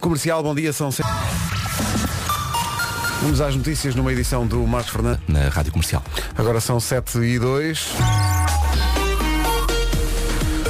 Comercial, bom dia, são... sete- Vamos às notícias numa edição do Marcos Fernandes. Na Rádio Comercial. Agora são 7 e 2.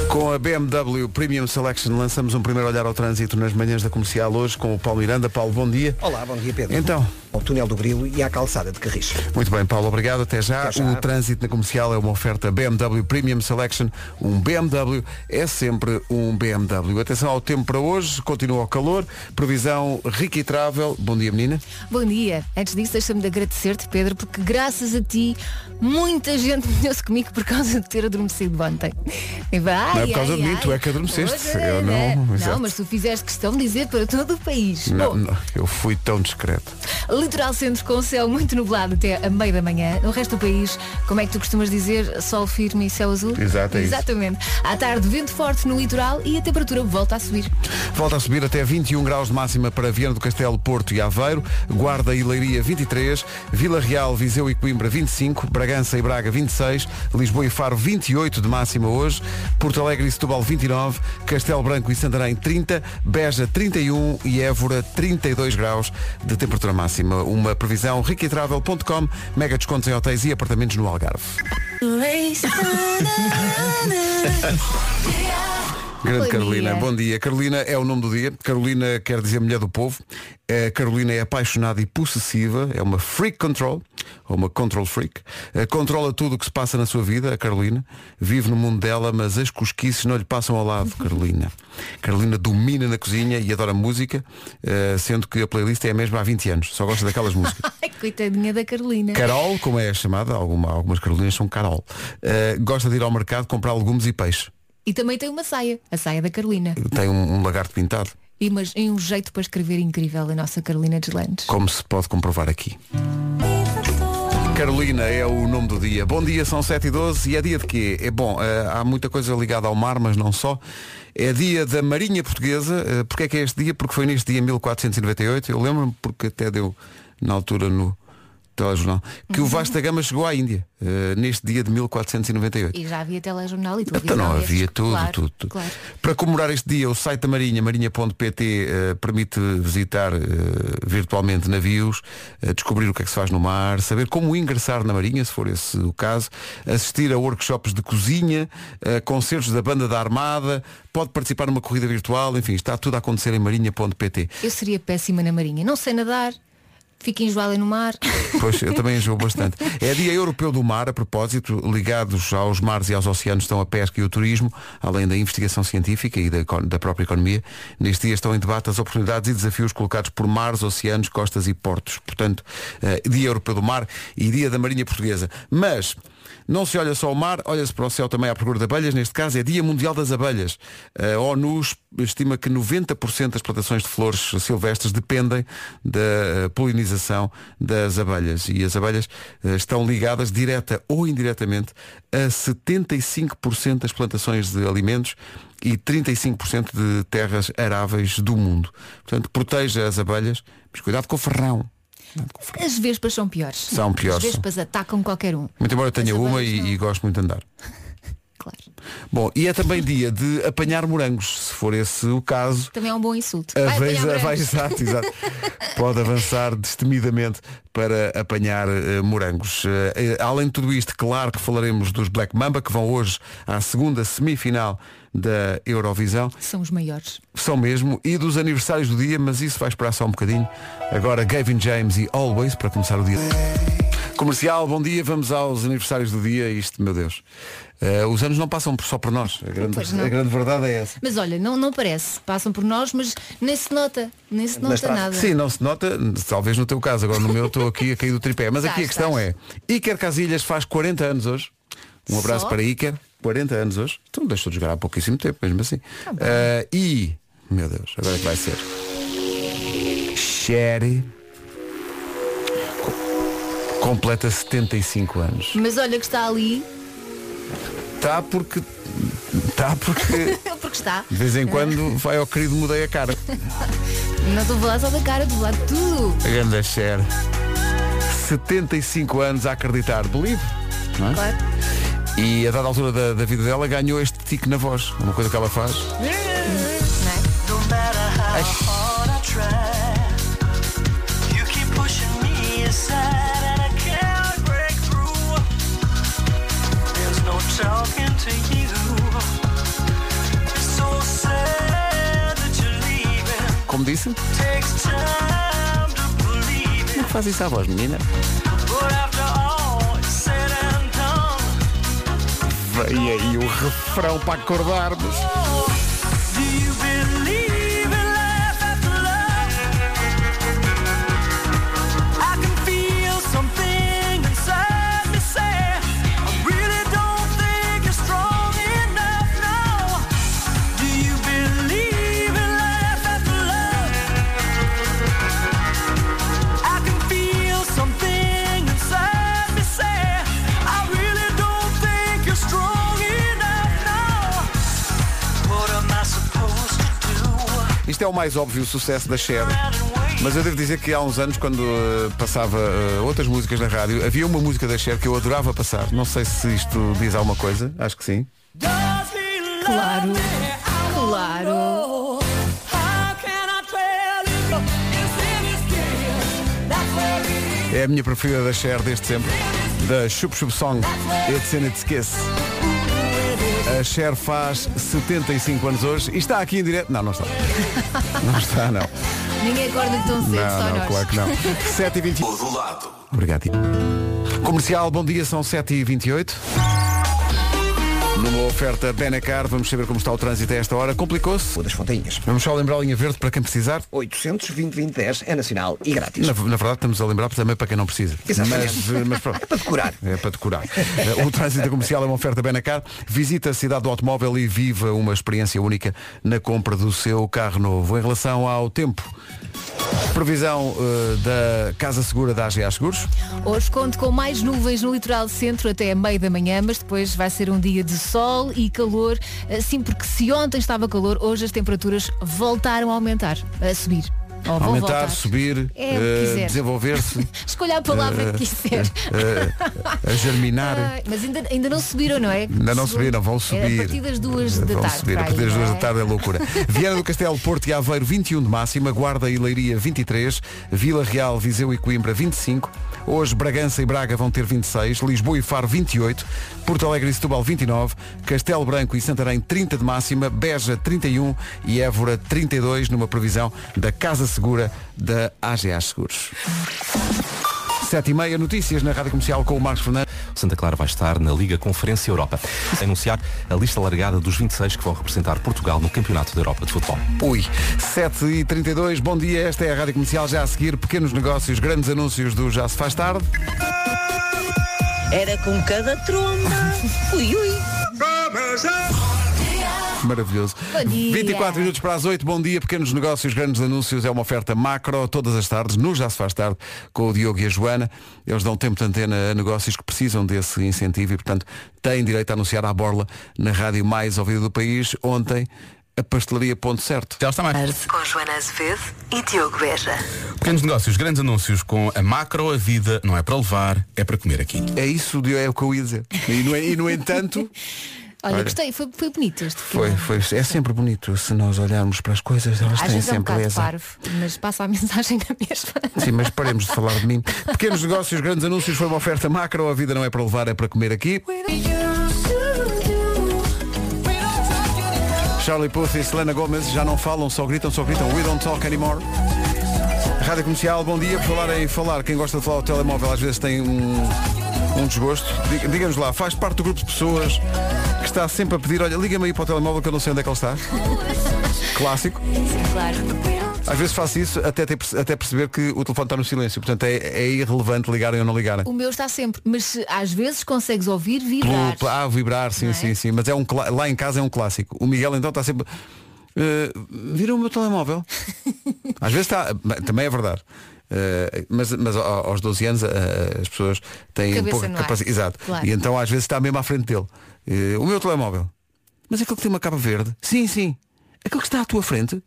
Com a BMW Premium Selection lançamos um primeiro olhar ao trânsito nas manhãs da comercial hoje com o Paulo Miranda. Paulo, bom dia. Olá, bom dia Pedro. Então, Ao túnel do Grilo e à calçada de Carris. muito bem, Paulo, obrigado. Até já. Até já. O trânsito na comercial é uma oferta BMW Premium Selection. Um BMW é sempre um BMW. Atenção ao tempo para hoje, continua o calor. Previsão Rica e Travel. Bom dia, menina. Bom dia. Antes disso, deixa-me de agradecer-te, Pedro, porque graças a ti, muita gente meteu-se comigo por causa de ter adormecido ontem. E vai, Não é por causa ai, de mim, ai. tu é que adormeceste. Pois é, Eu não- né? exato. Não, mas tu fizeste questão de dizer para todo o país. Não, Bom, não, eu fui tão discreto. Litoral centro com céu muito nublado até a meio da manhã. No resto do país, como é que tu costumas dizer? Sol firme e céu azul? Exato, é isso. Exatamente. À tarde, vento forte no litoral e a temperatura volta a subir. Volta a subir até 21 graus de máxima para Viana do Castelo, Porto e Aveiro, Guarda e Leiria 23, Vila Real, Viseu e Coimbra 25, Bragança e Braga 26, Lisboa e Faro 28 de máxima hoje, Porto Alegre e Setúbal 29, Castelo Branco e Santarém 30, Beja 31 e Évora 32 graus de temperatura máxima. Uma previsão riquitravel.com, mega descontos em hotéis e apartamentos no Algarve. Grande Carolina, dia. bom dia. Carolina é o nome do dia. Carolina quer dizer mulher do povo. A Carolina é apaixonada e possessiva. É uma freak control, ou uma control freak. Eh, Controla tudo o que se passa na sua vida, a Carolina. Vive no mundo dela, mas as cosquices não lhe passam ao lado, Carolina. Carolina domina na cozinha e adora música, eh, sendo que a playlist é a mesma há 20 anos. Só gosta daquelas músicas. Coitadinha da Carolina. Carol, como é chamada, alguma- algumas Carolinas são Carol. Eh, gosta de ir ao mercado comprar legumes e peixe. E também tem uma saia, a saia da Carolina. Tem um- um lagarto pintado. E, mas, e um jeito para escrever incrível a nossa Carolina Deslandes. como se pode comprovar aqui. Carolina é o nome do dia. Bom dia, são 7 e 12 e é dia de quê? É bom, eh, há muita coisa ligada ao mar, mas não só. É dia da Marinha Portuguesa. Eh, Porquê é que é este dia? Porque foi neste dia 1498. Eu lembro-me porque até deu na altura no telejornal que o Vasta Gama chegou à Índia eh, neste dia de 1498. E já havia telejornal e televisão. Então não havia tudo, claro, tudo, tudo. Claro. Para comemorar este dia, o site da Marinha, marinha.pt, eh, permite visitar eh, virtualmente navios, descobrir o que é que se faz no mar, saber como ingressar na Marinha, se for esse o caso, assistir a workshops de cozinha, a concertos da banda da Armada, pode participar numa corrida virtual, enfim, está tudo a acontecer em marinha.pt. Eu seria péssima na marinha. Não sei nadar, fico enjoada no mar. Pois, eu também enjoo bastante. É Dia Europeu do Mar, a propósito, ligados aos mares e aos oceanos estão a pesca e o turismo, além da investigação científica e da, da própria economia. Neste dia estão em debate as oportunidades e desafios colocados por mares, oceanos, costas e portos. Portanto, eh, Dia Europeu do Mar e Dia da Marinha Portuguesa. Mas, não se olha só o mar, olha-se para o céu também à procura de abelhas. Neste caso é Dia Mundial das Abelhas. A ONU estima que 90% das plantações de flores silvestres dependem da eh, polinização das abelhas. E as abelhas eh, estão ligadas direta ou indiretamente a 75% das plantações de alimentos e 35% de terras aráveis do mundo. Portanto, proteja as abelhas, mas cuidado com o ferrão. As vespas são piores. São piores, As vespas atacam qualquer um. Muito embora eu tenha uma e, e gosto muito de andar. Claro. Bom, e é também dia de apanhar morangos, se for esse o caso. Também é um bom insulto. A Vai vez, vai, exato, exato. Pode avançar destemidamente para apanhar eh, morangos. Eh, além de tudo isto, claro que falaremos dos Black Mamba, que vão hoje à segunda semifinal da Eurovisão. São os maiores. São mesmo, e dos aniversários do dia, mas isso vai esperar só um bocadinho. Agora Gavin James e Always para começar o dia. Comercial, bom dia, vamos aos aniversários do dia. Isto, meu Deus. Eh, os anos não passam por- só por nós. A grande, a grande verdade é essa. Mas olha, não, não parece. Passam por nós, mas nem se nota. Nem se nota nada. Sim, não se nota, talvez no teu caso, agora no meu estou aqui a cair do tripé. Mas aqui a questão estás. é, Iker Casilhas faz 40 anos hoje. Um abraço Só? para Iker, 40 anos hoje. Então deixou de jogar há pouquíssimo tempo, mesmo assim. Tá. Ah, e, meu Deus, agora é que vai ser. Sherry completa 75 anos. Mas olha que está ali, Tá porque. Tá porque porque está. de vez em quando vai ao querido mudei a cara. Não estou a falar só da cara, estou a falar de tudo. A grande Cher. 75 anos a acreditar. Believe. Não é? Claro. E a dada altura da, da vida dela ganhou este tique na voz. Uma coisa que ela faz. Não é? Como disse? Não faz isso à voz, menina. Veio aí o refrão para acordarmos. É o mais óbvio sucesso da Cher. Mas eu devo dizer que há uns anos, quando uh, passava uh, outras músicas na rádio, havia uma música da Cher que eu adorava passar. Não sei se isto diz alguma coisa, acho que sim. Claro, claro. É a minha preferida da Cher desde sempre. Da Chup Chup Song. It's in It's Kiss. A Cher faz 75 anos hoje e está aqui em direto. Não, não está. Não está, não. Ninguém acorda tão cedo, só Não, não, nós. claro que não. 7 e 20 Obrigado. Comercial, bom dia, são 7 e 28 Numa oferta Benacar, vamos saber como está o trânsito a esta hora. Complicou-se? Rua das Fontainhas. Vamos só lembrar a linha verde para quem precisar. 820 2010 é nacional e grátis. Na, na verdade, estamos a lembrar também para quem não precisa. Exatamente. Mas, eh, mas pronto. É para decorar. É para decorar. Eh, O trânsito comercial é uma oferta Benacar. Visita a cidade do automóvel e viva uma experiência única na compra do seu carro novo. Em relação ao tempo, previsão eh, da Casa Segura da AGA Seguros. Hoje conto com mais nuvens no litoral centro até a meio da manhã, mas depois vai ser um dia de sol e calor. Sim, porque se ontem estava calor, hoje as temperaturas voltaram a aumentar, a subir. Vão Aumentar, voltar. subir, É quiser. desenvolver-se, Escolha a palavra Eh, que quiser. eh, a germinar. Ai, mas ainda, ainda não subiram, não é? Ainda não subiram, vão É subir. a partir das duas da Vão tarde. subir. A partir das duas da é? tarde é loucura. Viana do Castelo, Porto e Aveiro 21 de máxima, Guarda e Leiria 23, Vila Real, Viseu e Coimbra 25, hoje Bragança e Braga vão ter 26, Lisboa e Faro 28, Porto Alegre e Setúbal 29, Castelo Branco e Santarém 30 de máxima, Beja 31 e Évora 32 numa previsão da Casa Segura da AGA Seguros. 7 e meia, notícias na Rádio Comercial com o Marcos Fernandes. Santa Clara vai estar na Liga Conferência Europa. Anunciar a lista largada dos 26 que vão representar Portugal no Campeonato da Europa de Futebol. Ui, 7 e 32 bom dia, esta é a Rádio Comercial, já a seguir, pequenos negócios, grandes anúncios do Já se faz tarde. Era com cada tromba. Ui, ui. Maravilhoso. Bom dia. 24 minutos para as 8, bom dia, pequenos negócios, grandes anúncios, é uma oferta macro, todas as tardes, no Já se faz tarde, com o Diogo e a Joana. Eles dão tempo de antena a negócios que precisam desse incentivo e, portanto, têm direito a anunciar à borla na rádio mais ouvida do país. Ontem, a pastelaria Ponto Certo. Já está mais. Com Joana Azevedo e Diogo Beja. Pequenos negócios, grandes anúncios com a macro, a vida não é para levar, é para comer aqui. É isso, Diogo, é o que eu ia dizer. E, no, e, no entanto, Olha, Olha. gostei, foi, foi bonito este foi, filme. foi, é sempre bonito se nós olharmos para as coisas, elas Às têm vezes é um sempre bocado beleza. parvo, mas passa a mensagem na mesma. Sim, mas paremos de falar de mim. Pequenos negócios, grandes anúncios, foi uma oferta macro, a vida não é para levar, é para comer aqui. Charlie Puth e Selena Gomez já não falam, só gritam, só gritam. We don't talk anymore. Rádio Comercial, bom dia. Por falar em falar, quem gosta de falar ao telemóvel às vezes tem um, um desgosto. Diga- Diga-nos lá, faz parte do grupo de pessoas que está sempre a pedir, olha, liga-me aí para o telemóvel que eu não sei onde é que ele está. Clássico. Claro. Às vezes faço isso até, ter- até perceber que o telefone está no silêncio. Portanto, é, é irrelevante ligarem ou não ligarem. O meu está sempre, mas às vezes consegues ouvir vibrar. Ah, vibrar, sim, é? sim, sim. Mas é um lá em casa é um clássico. O Miguel então está sempre. "Eh, vira o meu telemóvel. Às vezes está. Também é verdade. Eh, mas, mas ao- aos 12 anos eh, as pessoas têm Cabeça pouca ar. capacidade. Exato. Claro. E então às vezes está mesmo à frente dele. Eh, o meu telemóvel. Mas aquele que tem uma capa verde. Sim, sim. Aquele que está à tua frente.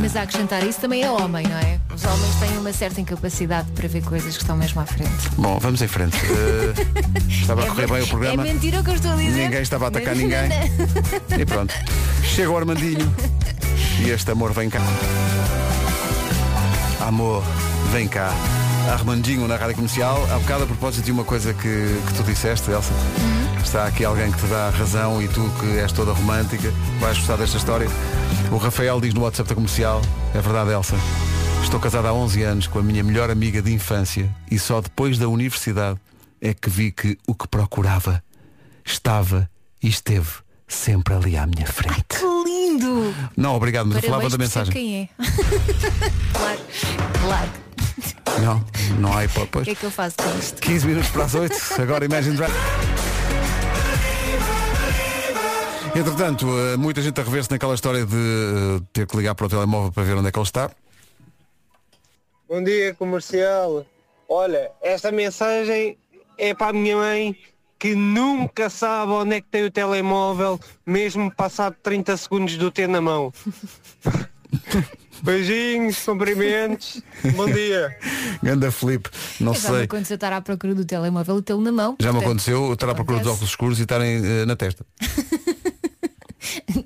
Mas a acrescentar isso também é homem, não é? Os homens têm uma certa incapacidade para ver coisas que estão mesmo à frente. Bom, vamos em frente. Eh, estava a correr bem o programa. É mentira o que eu estou a dizer. Ninguém estava a atacar Mas- ninguém. E pronto. Chega o Armandinho. E este amor vem cá. Amor, vem cá. Armandinho na rádio comercial. Há bocado a propósito de uma coisa que, que tu disseste, Elsa. Está aqui alguém que te dá razão e tu que és toda romântica, vais gostar desta história. O Rafael diz no WhatsApp da comercial, é verdade, Elsa. Estou casado há 11 anos com a minha melhor amiga de infância e só depois da universidade é que vi que o que procurava estava e esteve sempre ali à minha frente. Que lindo! Não, obrigado, mas eu falava da mensagem. quem é. claro, claro. Não, não há hipótese. O que é que eu faço com isto? 15 minutos para as 8, agora Imagine Dragons. Entretanto, eh, muita gente a rever-se naquela história de eh, ter que ligar para o telemóvel para ver onde é que ele está. Bom dia, comercial. Olha, esta mensagem é para a minha mãe que nunca sabe onde é que tem o telemóvel, mesmo passado 30 segundos do ter na mão. Beijinhos, cumprimentos, bom dia. Ganda Felipe, não Já me sei. aconteceu estar à procura do telemóvel e tê-lo na mão. Já me portanto, aconteceu eu estar à procura dos acontece. óculos escuros e estarem eh, na testa.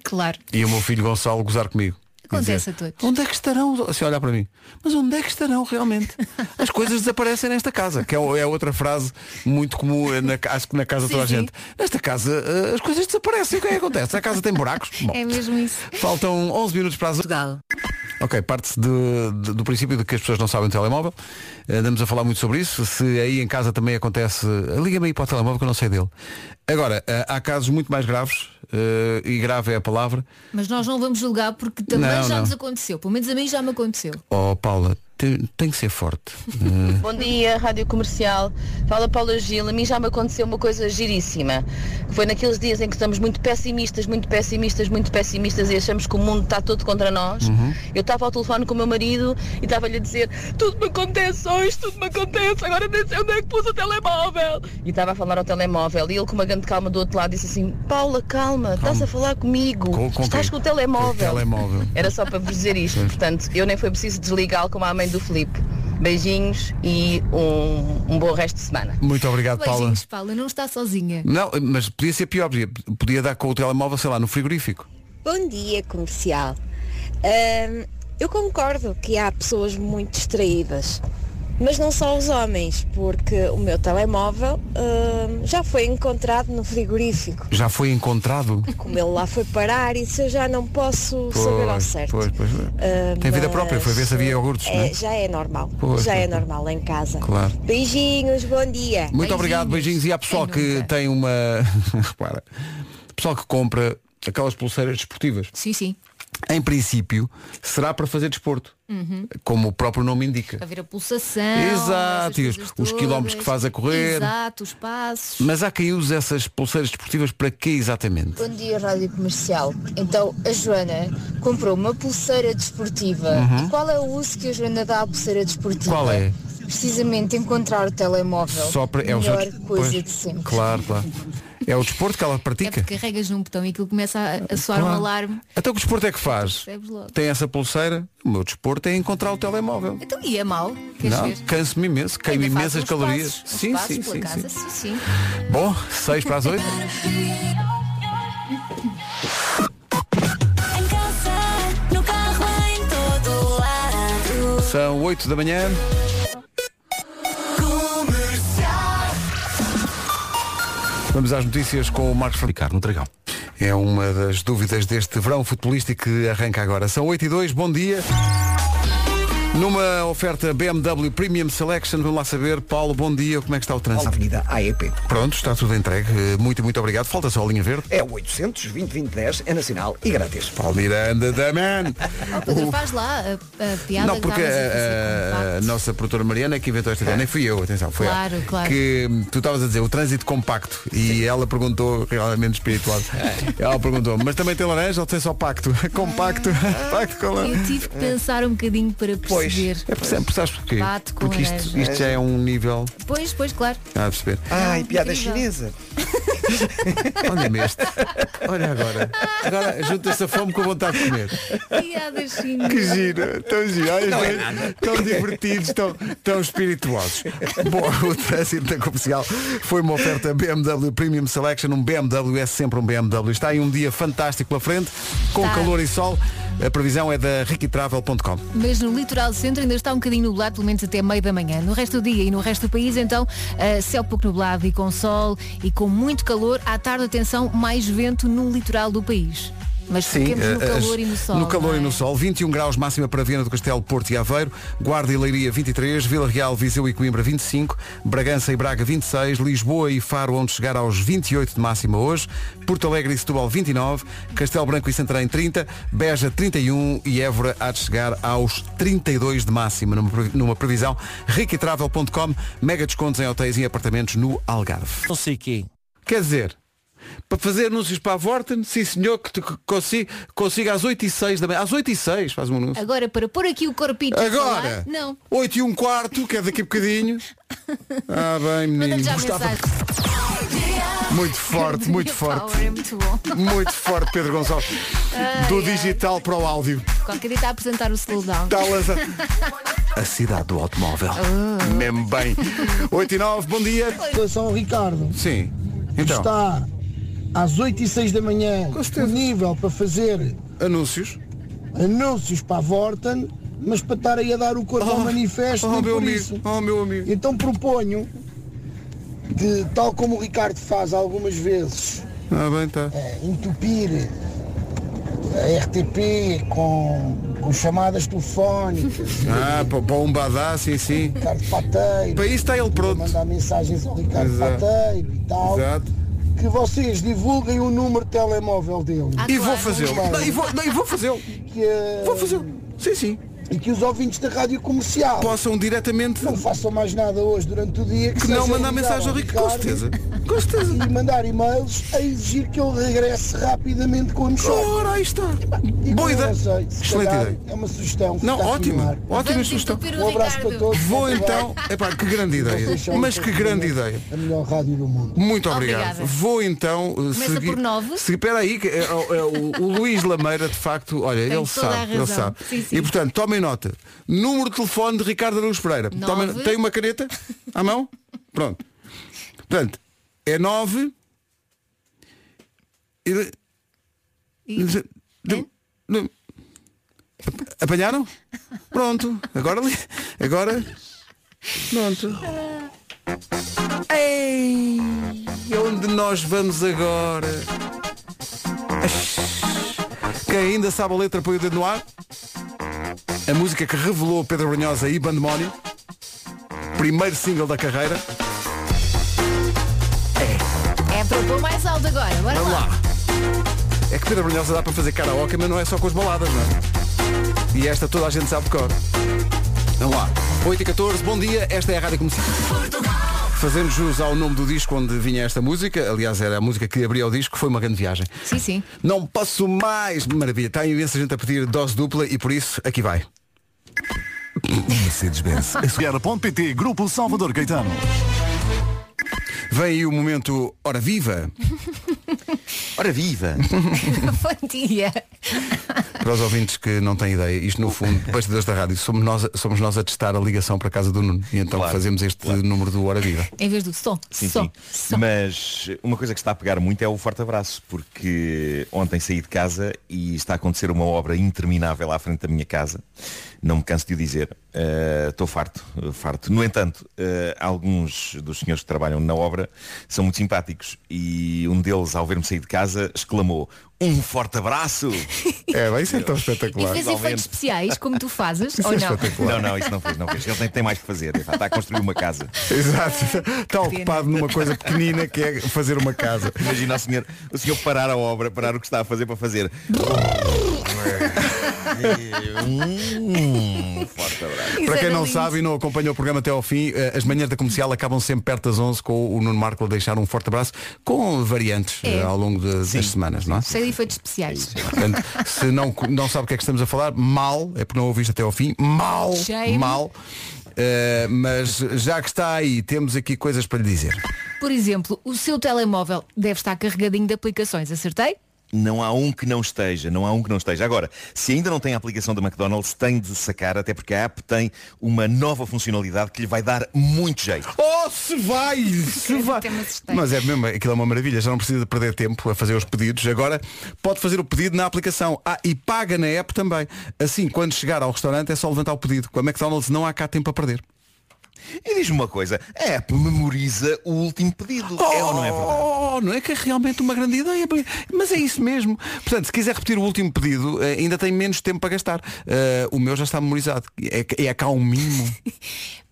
Claro. E o meu filho Gonçalo gozar comigo. Acontece a todos. Onde é que estarão? Assim olhar para mim. Mas onde é que estarão realmente? As coisas desaparecem nesta casa, que é, é outra frase muito comum, na, acho que na casa Sim, toda a gente. Nesta casa eh, as coisas desaparecem. O que é que acontece? A casa tem buracos? Bom, É mesmo isso. faltam 11 minutos para as Portugal. Ok, parte-se do princípio de que as pessoas não sabem o telemóvel. Andamos a falar muito sobre isso. Se aí em casa também acontece, liga-me aí para o telemóvel que eu não sei dele. Agora, eh, há casos muito mais graves, eh, e grave é a palavra. Mas nós não vamos julgar porque também Não, já não. nos aconteceu. Pelo menos a mim já me aconteceu. Oh Paula, tem, tem que ser forte. Eh, Bom dia, Rádio Comercial. Fala Paula Gil. A mim já me aconteceu uma coisa giríssima. Foi naqueles dias em que estamos muito pessimistas, muito pessimistas, muito pessimistas e achamos que o mundo está todo contra nós. Eu estava ao telefone com o meu marido e estava-lhe a dizer tudo me acontece hoje, tudo me acontece, agora nem sei onde é que pus o telemóvel. E estava a falar ao telemóvel e ele com uma grande calma do outro lado disse assim, Paula, calma, estás a falar comigo. Com- com estás quem? com o telemóvel. O telemóvel. Era só para vos dizer isto. Portanto, eu nem foi preciso desligá-lo como a mãe do Felipe. Beijinhos e um, um bom resto de semana. muito obrigado, Paula. Beijinhos, Paula. Não está sozinha. Não, mas podia ser pior, podia, podia dar com o telemóvel, sei lá, no frigorífico. Bom dia, comercial. Eu concordo que há pessoas muito distraídas, mas não só os homens, porque o meu telemóvel ahm, já foi encontrado no frigorífico. Já foi encontrado. Como ele lá foi parar, isso eu já não posso saber ao certo. pois, pois. Ah, Tem vida própria, foi ver se havia iogurtes, é, não é? Já é normal, Pois, já é pois. normal em casa. Claro. Beijinhos, bom dia. Muito Beijinhos. obrigado, beijinhos. E há pessoal que nunca? tem uma. Repara, pessoal que compra aquelas pulseiras desportivas. Sim, sim. Em princípio, será para fazer desporto. Uhum. Como o próprio nome indica. Para ver a pulsação. Exato, os- os quilómetros que faz a correr. Exato, os passos. Mas há quem use essas pulseiras desportivas para quê exatamente? Bom dia, Rádio Comercial. Então, a Joana comprou uma pulseira desportiva. E qual é o uso que a Joana dá à pulseira desportiva? Uhum. Qual é? Precisamente encontrar o telemóvel. Só para. É o Melhor seu- coisa pois, de sempre. Claro, claro. É o desporto que ela É pratica. porque carregas num botão e aquilo começa a, a soar um Claro. alarme. Então que desporto é que faz? Tem essa pulseira, o meu desporto é encontrar o telemóvel. Então, e é mau? Queres Não, canso-me imenso, queimo imensas calorias. passos, sim, passos sim, sim, casa, sim. sim, sim. Bom, 6 para as 8. Em casa, no carro, em todo lado. São 8 da manhã. Vamos às notícias com o Marcos. Ficar no Dragão. É uma das dúvidas deste verão futebolístico que arranca agora. São 8 e 2, bom dia. Numa oferta BMW Premium Selection, vamos lá saber, Paulo, bom dia, como é que está o trânsito? Avenida AEP. Pronto, está tudo entregue. Eh, Muito, muito obrigado. Falta só a linha verde. É o 800 2010 é nacional e grátis. Paulo Miranda, da man. Pedro, faz lá a, a piada Não, que porque a a, com o a nossa produtora Mariana é que inventou esta ideia, nem fui eu, atenção, foi Claro, ela. claro. Que hum, tu estavas a dizer o trânsito compacto e ela perguntou, realmente espiritual, ela perguntou, mas também tem laranja ou tem só pacto? compacto, pacto com laranja. Eu tive que pensar um bocadinho para perceber. É por sempre, sabes porquê? Pato com Porque isto, isto já é um nível. Pois, pois, claro. Ah, a perceber. Ai, Não, piada incrível. chinesa. Olha-me este. Olha agora. Agora junta-se a fome com a vontade de comer. Piadas chinesas. Que giro, tão giro, Ai, Não é tão- nada. tão divertidos, tão, tão espirituosos. Bom, o trânsito da comercial foi uma oferta BMW Premium Selection, um BMW é sempre um BMW. Está aí um dia fantástico pela frente, com Está. calor e sol. A previsão é da riquitravel.com. Mas no litoral centro ainda está um bocadinho nublado, pelo menos até meio da manhã. No resto do dia e no resto do país, então, eh, céu pouco nublado e com sol e com muito calor. À tarde, atenção, mais vento no litoral do país. Mas fiquemos no eh, calor as- e no sol. No calor não e é? no sol. 21 graus máxima para Viana do Castelo, Porto e Aveiro. Guarda e Leiria 23. Vila Real, Viseu e Coimbra 25. Bragança e Braga 26. Lisboa e Faro onde chegar aos 28 de máxima hoje. Porto Alegre e Setúbal 29. Castelo Branco e Santarém 30. Beja 31 e Évora há de chegar aos 32 de máxima numa, previ- numa previsão riquitravel.com. Mega descontos em hotéis e apartamentos no Algarve. Não sei quê. Quer dizer, para fazer anúncios para a Vorten, sim senhor, que consiga, consiga às 8 e 6 da manhã. Às 8 e 6 faz um anúncio. Agora, para pôr aqui o corpito Agora, falar, não. 8 e um quarto, que é daqui a bocadinho. Ah, bem, menino. Gostava-. Muito forte, muito forte. É muito forte, Pedro Gonçalves. Do digital para o áudio. Qualquer dia está a apresentar o slowdown. A... a cidade do automóvel. Mesmo bem. 8 e 9, bom dia. São Ricardo. Sim. Então. Está às 8 e 6 da manhã disponível para fazer anúncios anúncios para a Vorten, mas para estar aí a dar o corpo ao manifesto oh, meu amigo. Oh, meu amigo. Então proponho que, tal como o Ricardo faz algumas vezes, Ah, bem, tá. eh, entupir a RTP com, com chamadas telefónicas. Ah, para para um badá, sim, sim. Ricardo Pateiro. Para isso está ele pronto. Mandar mensagens ao Ricardo Exato. Pateiro e tal. Exato. Que vocês divulguem o número de telemóvel dele. E vou fazê-lo. Não, e vou, não, e vou fazê-lo. Que, eh, Vou fazê-lo. Sim, sim. E que os ouvintes da rádio comercial possam diretamente. Não façam mais nada hoje durante o dia. Que não seja mandar mensagem ao Rico, com certeza. Com certeza. E mandar e-mails a exigir que ele regresse rapidamente com a mexora. Ora, aí está. E Boa ideia. não sei, se Excelente calhar ideia. É uma sugestão. que Não, ótima, ótima sugestão. Um abraço para todos. Vou então, epá, que grande ideia. Mas que grande ideia. A melhor rádio do mundo. Muito obrigado. Obrigada. Vou então uh, Começa seguir. por nove. Se, espera aí, que, é, é, o, o Luís Lameira, de facto, olha, Tem ele sabe, ele sabe. Sim, sim. E portanto, tomem nota. Número de telefone de Ricardo Araújo Pereira. Tomem- Nove. tem uma caneta à mão? Pronto. Portanto, é 9 Apanharam? Pronto. Agora li- agora pronto. Ei, onde nós vamos agora? Quem ainda sabe a letra põe o dedo no ar. A música que revelou Pedro Brunhosa e Bandemónio. Primeiro single da carreira. É para pôr mais alto agora. Bora Vamos lá. lá. É que Pedro Brunhosa dá para fazer karaoke, mas não é só com as baladas, não é? E esta toda a gente sabe de cor. Vamos lá. 8 e 14, bom dia, esta é a Rádio Comercial. Fazendo jus ao nome do disco onde vinha esta música, aliás era a música que abria o disco, foi uma grande viagem. Sim, sim. Não posso mais, maravilha, está imensa gente a pedir dose dupla e por isso aqui vai. Mercedes-Benz. Sierra.pt, Grupo Salvador Caetano. Vem aí o momento Hora Viva. Ora viva! Bom dia. Para os ouvintes que não têm ideia, isto no fundo, bastidores da rádio, somos nós, a- somos nós a testar a ligação para a casa do Nuno. E então Claro, fazemos este número do Hora Viva. Em vez do som. Sim, som. sim. Mas uma coisa que está a pegar muito é o forte abraço, porque ontem saí de casa e está a acontecer uma obra interminável à frente da minha casa. Não me canso de o dizer. Uh, Estou farto, uh, farto. No entanto, uh, alguns dos senhores que trabalham na obra são muito simpáticos e um deles, ao ver-me sair de casa, exclamou um forte abraço. É, bem, isso é tão E espetacular. fez efeitos especiais, como tu fazes, Isso ou é não? Não, não, isso não fez, não fez. Ele tem, tem mais que fazer. Está a construir uma casa. Exato. Está ocupado numa coisa pequenina que é fazer uma casa. Imagina o senhor, o senhor parar a obra, parar o que está a fazer para fazer. Hum, forte abraço. Para quem não sabe e não acompanha o programa até ao fim, eh, as manhãs da comercial acabam sempre perto das 11 com o Nuno Marco a deixar um forte abraço com variantes É. eh, ao longo de- das semanas, não é? Cheio de efeitos especiais. Portanto, se não, não sabe o que é que estamos a falar, mal, é porque não ouviste até ao fim, mal, Shame. mal. Eh, mas já que está aí, temos aqui coisas para lhe dizer. Por exemplo, o seu telemóvel deve estar carregadinho de aplicações, acertei? Não há um que não esteja, não há um que não esteja. Agora, se ainda não tem a aplicação da McDonald's, tem de sacar, até porque a app tem uma nova funcionalidade que lhe vai dar muito jeito. Oh, se vai! Se vai! Mas é mesmo, aquilo é uma maravilha, já não precisa de perder tempo a fazer os pedidos. Agora pode fazer o pedido na aplicação. Ah, e paga na app também. Assim, quando chegar ao restaurante é só levantar o pedido. Com a McDonald's não há cá tempo a perder. E diz-me uma coisa, a app memoriza o último pedido. é ou não é verdade? Oh, não é que é realmente uma grande ideia, mas é isso mesmo. Portanto, se quiser repetir o último pedido, eh, ainda tem menos tempo para gastar. Eh, o meu já está memorizado. É, é cá um mimo.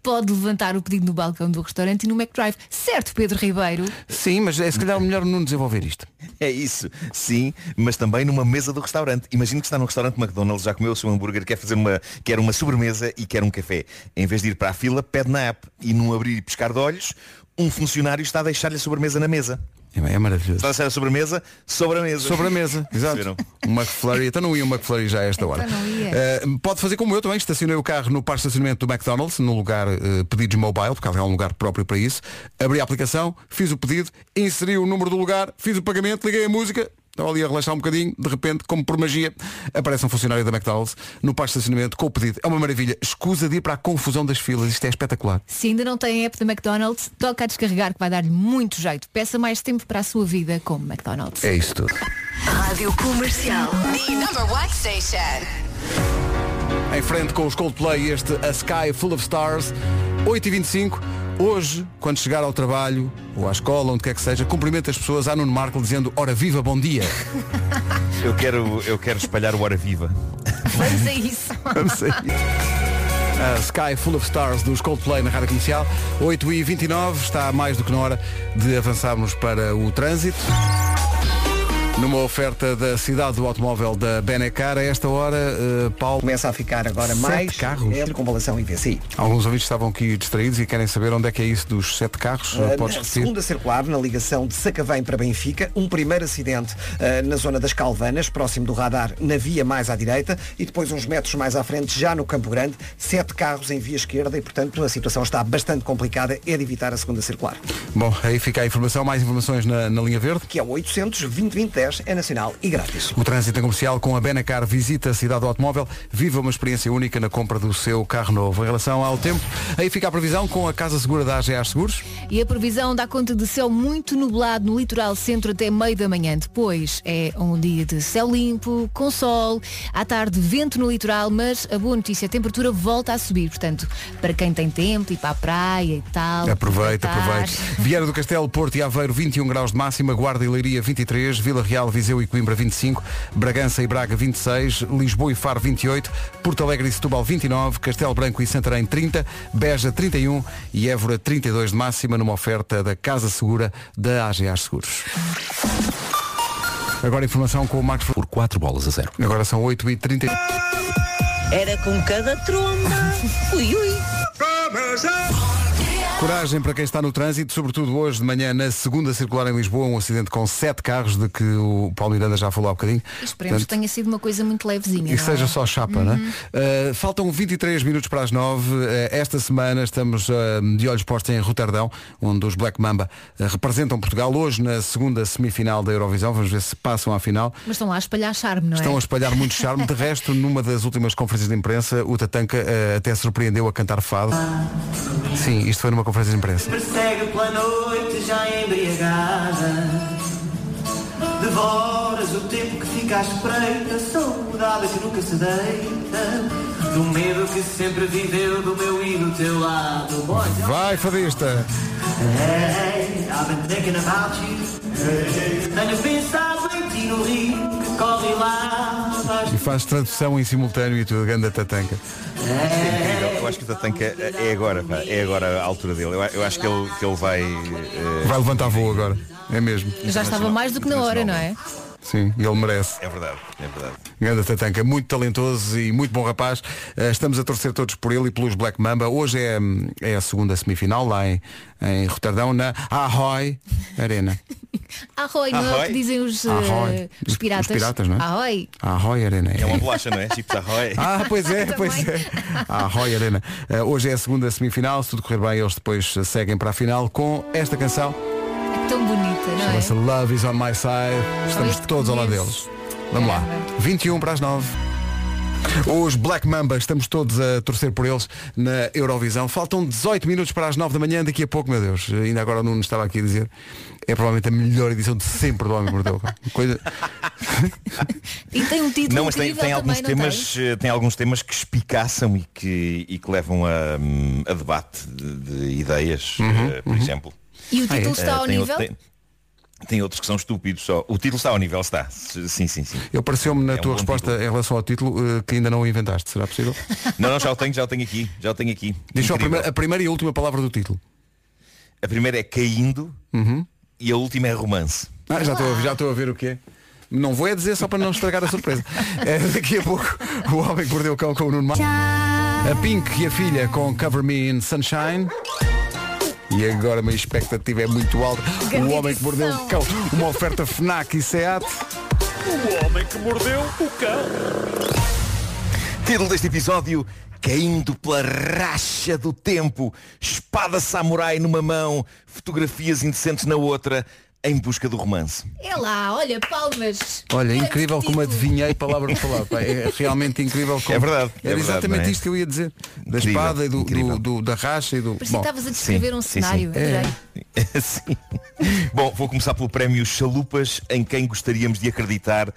Pode levantar o pedido no balcão do restaurante e no McDrive. Certo, Pedro Ribeiro? Sim, mas é se calhar melhor não desenvolver isto. É isso, sim, mas também numa mesa do restaurante. Imagino que está num restaurante McDonald's, já comeu o seu hambúrguer, quer fazer uma, quer uma sobremesa e quer um café. Em vez de ir para a fila, pede na app e num abrir e pescar de olhos, um funcionário está a deixar-lhe a sobremesa na mesa. É, é maravilhoso. Está a deixar a sobremesa sobre a mesa. Sobre a mesa, exato. Um McFlurry, então não ia um McFlurry já a esta hora. Então não ia. Uh, pode fazer como eu também, estacionei o carro no parque de estacionamento do McDonald's, no lugar uh, pedidos mobile, porque há um lugar próprio para isso. Abri a aplicação, fiz o pedido, inseri o número do lugar, fiz o pagamento, liguei a música, Estava ali a relaxar um bocadinho, de repente, como por magia, aparece um funcionário da McDonald's no parque de estacionamento com o pedido. É uma maravilha. Escusa de ir para a confusão das filas. Isto é espetacular. Se ainda não tem a app da McDonald's, toca a descarregar que vai dar-lhe muito jeito. Peça mais tempo para a sua vida com o McDonald's. É isso tudo. Rádio Comercial. The number one station. Em frente com os Coldplay, este A Sky Full of Stars, 8h25. Hoje, quando chegar ao trabalho ou à escola, onde quer que seja, cumprimenta as pessoas à Nuno Marco dizendo Ora viva, bom dia. Eu quero, eu quero espalhar o Hora Viva. Vamos a isso. Vamos a isso. A Sky Full of Stars dos Coldplay na Rádio Comercial 8h29 está mais do que na hora de avançarmos para o trânsito numa oferta da cidade do automóvel da Benecar, a esta hora, uh, Paulo. Começa a ficar agora Sete mais carros. em circunvalação IVCI. Alguns ouvintes estavam aqui distraídos e querem saber onde é que é isso dos sete carros. Uh, Podes na repetir? segunda circular, na ligação de Sacavém para Benfica, um primeiro acidente uh, na zona das Calvanas, próximo do radar, na via mais à direita, e depois uns metros mais à frente, já no Campo Grande, sete carros em via esquerda e, portanto, a situação está bastante complicada, é de evitar a segunda circular. Bom, aí fica a informação, mais informações na, na linha verde. Que é o 800 2010 é nacional e grátis. O trânsito em comercial com a Benacar visita a cidade do automóvel, viva uma experiência única na compra do seu carro novo. Em relação ao tempo, aí fica a previsão com a Casa Segura da AGA Seguros. E a previsão dá conta de céu muito nublado no litoral centro até meio da manhã. Depois é um dia de céu limpo, com sol, à tarde vento no litoral, mas a boa notícia, a temperatura volta a subir. Portanto, para quem tem tempo, ir para a praia e tal. Aproveita, aproveita. Vieira do Castelo, Porto e Aveiro, 21 graus de máxima, Guarda e Leiria, 23, Vila Real, Viseu e Coimbra, 25, Bragança e Braga, 26, Lisboa e Faro, 28, Porto Alegre e Setúbal, 29, Castelo Branco e Santarém, 30, Beja, 31 e Évora, 32 de máxima, numa oferta da Casa Segura da AGA Seguros. Agora informação com o Marcos Por 4 bolas a 0. Agora são 8 e 30 Era com cada tromba. Ui, ui. Coragem para quem está no trânsito, sobretudo hoje de manhã na segunda circular em Lisboa, um acidente com sete carros de que o Paulo Miranda já falou há bocadinho. Esperemos que tenha sido uma coisa muito levezinha. E não seja é? só chapa, não é? Uh, faltam 23 minutos para as 9. Uh, esta semana estamos uh, de olhos postos em Roterdão, onde os Black Mamba representam Portugal hoje na segunda semifinal da Eurovisão. Vamos ver se passam à final. Mas estão lá a espalhar charme, não Estão a é? espalhar muito charme. De resto, numa das últimas conferências de imprensa, o Tatanka até surpreendeu a cantar fado. Sim, isto foi numa conferência de imprensa. Persegue pela noite já embriagada. Devoras o tempo que fica à espreita. Saudade que nunca se deita. Do medo que sempre viveu Do meu e do teu lado. Boy, Vai, fadista! Hey, I've been thinking about you. Tenho pensado em ti no rio Que corre lá E faz tradução em simultâneo e tudo, ganda Tatanka. Incrível. Eu acho que o Tatanka é agora, pá, é agora a altura dele. Eu, eu acho que ele, que ele vai. eh, Vai levantar voo agora. É mesmo. Já estava mais do que na hora, não é? Sim, ele merece. É verdade, é verdade. Ganda Tatanka, muito talentoso e muito bom rapaz. Eh, Estamos a torcer todos por ele e pelos Black Mamba. Hoje é, é a segunda semifinal lá em, em Roterdão, na Ahoy Arena. Arroi, não é o Arroi? que dizem os, Arroi. os Os piratas? piratas, não é? Arroi. Ahoy Arena. É uma bolacha, não é? Chips Ahoy. Ah, pois é, pois é. A Ahoy Arena. Eh, hoje é a segunda semifinal. Se tudo correr bem, eles depois eh, seguem para a final com esta canção É tão bonita, não é? Chama-se Love is on my side. Estamos todos ao lado deles. Vamos lá. 21 para as 9. Os Black Mamba, estamos todos a torcer por eles na Eurovisão. Faltam 18 minutos para as 9 da manhã, daqui a pouco, meu Deus. Ainda agora o Nuno estava aqui a dizer. É provavelmente a melhor edição de sempre do Homem Mordeu. Coisa... E tem um título Não, mas tem, tem alguns também, temas, eh, tem alguns temas que espicaçam e que, e que levam a, hum, a debate de, de ideias, Uhum, eh, por exemplo. E o título está Eh, ao tem nível? Tem, tem outros que são estúpidos só. O título está ao nível, está. Sim, sim, sim. Eu pareceu-me na É um tua bom resposta em relação ao título eh, que ainda não o inventaste. Será possível? Não, não, já o tenho, já o tenho aqui. Já o tenho aqui. Diz só a primeira, a primeira e a última palavra do título. A primeira é caindo Uhum. e a última é romance. Ah, já estou a- já estou a ver o que é. Não vou é dizer só para não estragar a surpresa. É, daqui a pouco o homem que mordeu o cão com o Nuno Mar. A Pink e a filha com Cover Me in Sunshine. E agora a minha expectativa é muito alta. O homem que mordeu o cão. Uma oferta FNAC e SEAT. O homem que mordeu o cão. Título deste episódio Caindo pela racha do tempo Espada samurai numa mão Fotografias indecentes na outra Em busca do romance É lá, olha, palmas. Olha, incrível como adivinhei palavra por palavra. É realmente incrível como. É verdade, é Era verdade, exatamente é? isto que eu ia dizer. Da Incrível, espada e do, do- do- da racha e do. Parecia que estavas a descrever um sim, sim. cenário. É. adorei. Sim. Bom, vou começar pelo prémio Chalupas Em quem gostaríamos de acreditar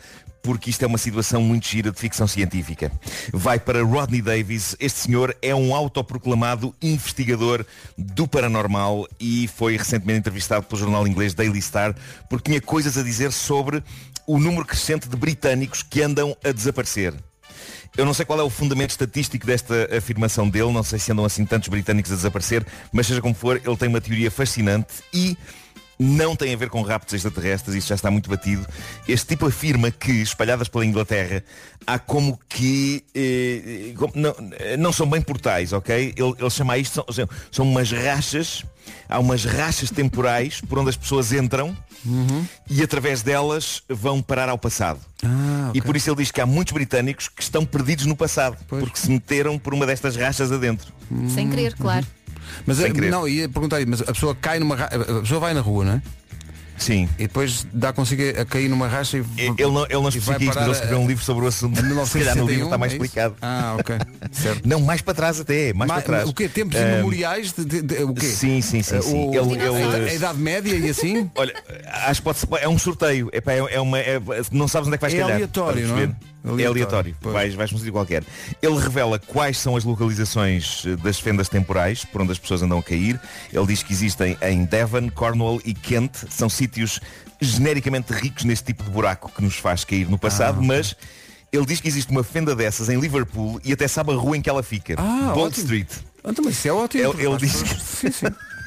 porque isto é uma situação muito gira de ficção científica. Vai para Rodney Davis. Este senhor é um autoproclamado investigador do paranormal e foi recentemente entrevistado pelo jornal inglês Daily Star porque tinha coisas a dizer sobre o número crescente de britânicos que andam a desaparecer. Eu não sei qual é o fundamento estatístico desta afirmação dele, não sei se andam assim tantos britânicos a desaparecer, mas seja como for, ele tem uma teoria fascinante e não tem a ver com raptos extraterrestres, isso já está muito batido. Este tipo afirma que, espalhadas pela Inglaterra, há como que eh, como- não, não são bem portais, ok? Ele, ele chama isto, são, são- são umas rachas, há umas rachas temporais por onde as pessoas entram e através delas vão parar ao passado. Ah, E por isso ele diz que há muitos britânicos que estão perdidos no passado, porque se meteram por uma destas rachas adentro. Sem querer, claro. Mas Sem eh, não, ia perguntar mas a pessoa cai numa a pessoa vai na rua, não é? Sim. E depois dá consigo a cair numa racha e Ele não, ele não e especifica isto, mas ele escreveu a- um livro sobre o assunto. a Se calhar no livro está mais 1961, é explicado. Ah, ok. Certo. Não, mais para trás até, mais Ma- para trás. O quê? Tempos Ah, imemoriais? De, de- de- o quê? Sim, sim, sim, Eh, sim. o- Ele- a- ele- a, Idade Média e assim? Olha, acho que pode ser, é um sorteio. É, é uma, é- não sabes onde é que vais É calhar. aleatório, Estás a não é? É Aleatório, aleatório. pois. Vais, vais para um sítio qualquer. Ele revela quais são as localizações eh, das fendas temporais por onde as pessoas andam a cair. Ele diz que existem em Devon, Cornwall e Kent. São sítios genericamente ricos neste tipo de buraco que nos faz cair no passado, mas ele diz que existe uma fenda dessas em Liverpool e até sabe a rua em que ela fica. Ah, Bond ótimo. Street. Ah, então, mas isso é ótimo. Ele- porque ele diz pessoas- Sim, sim.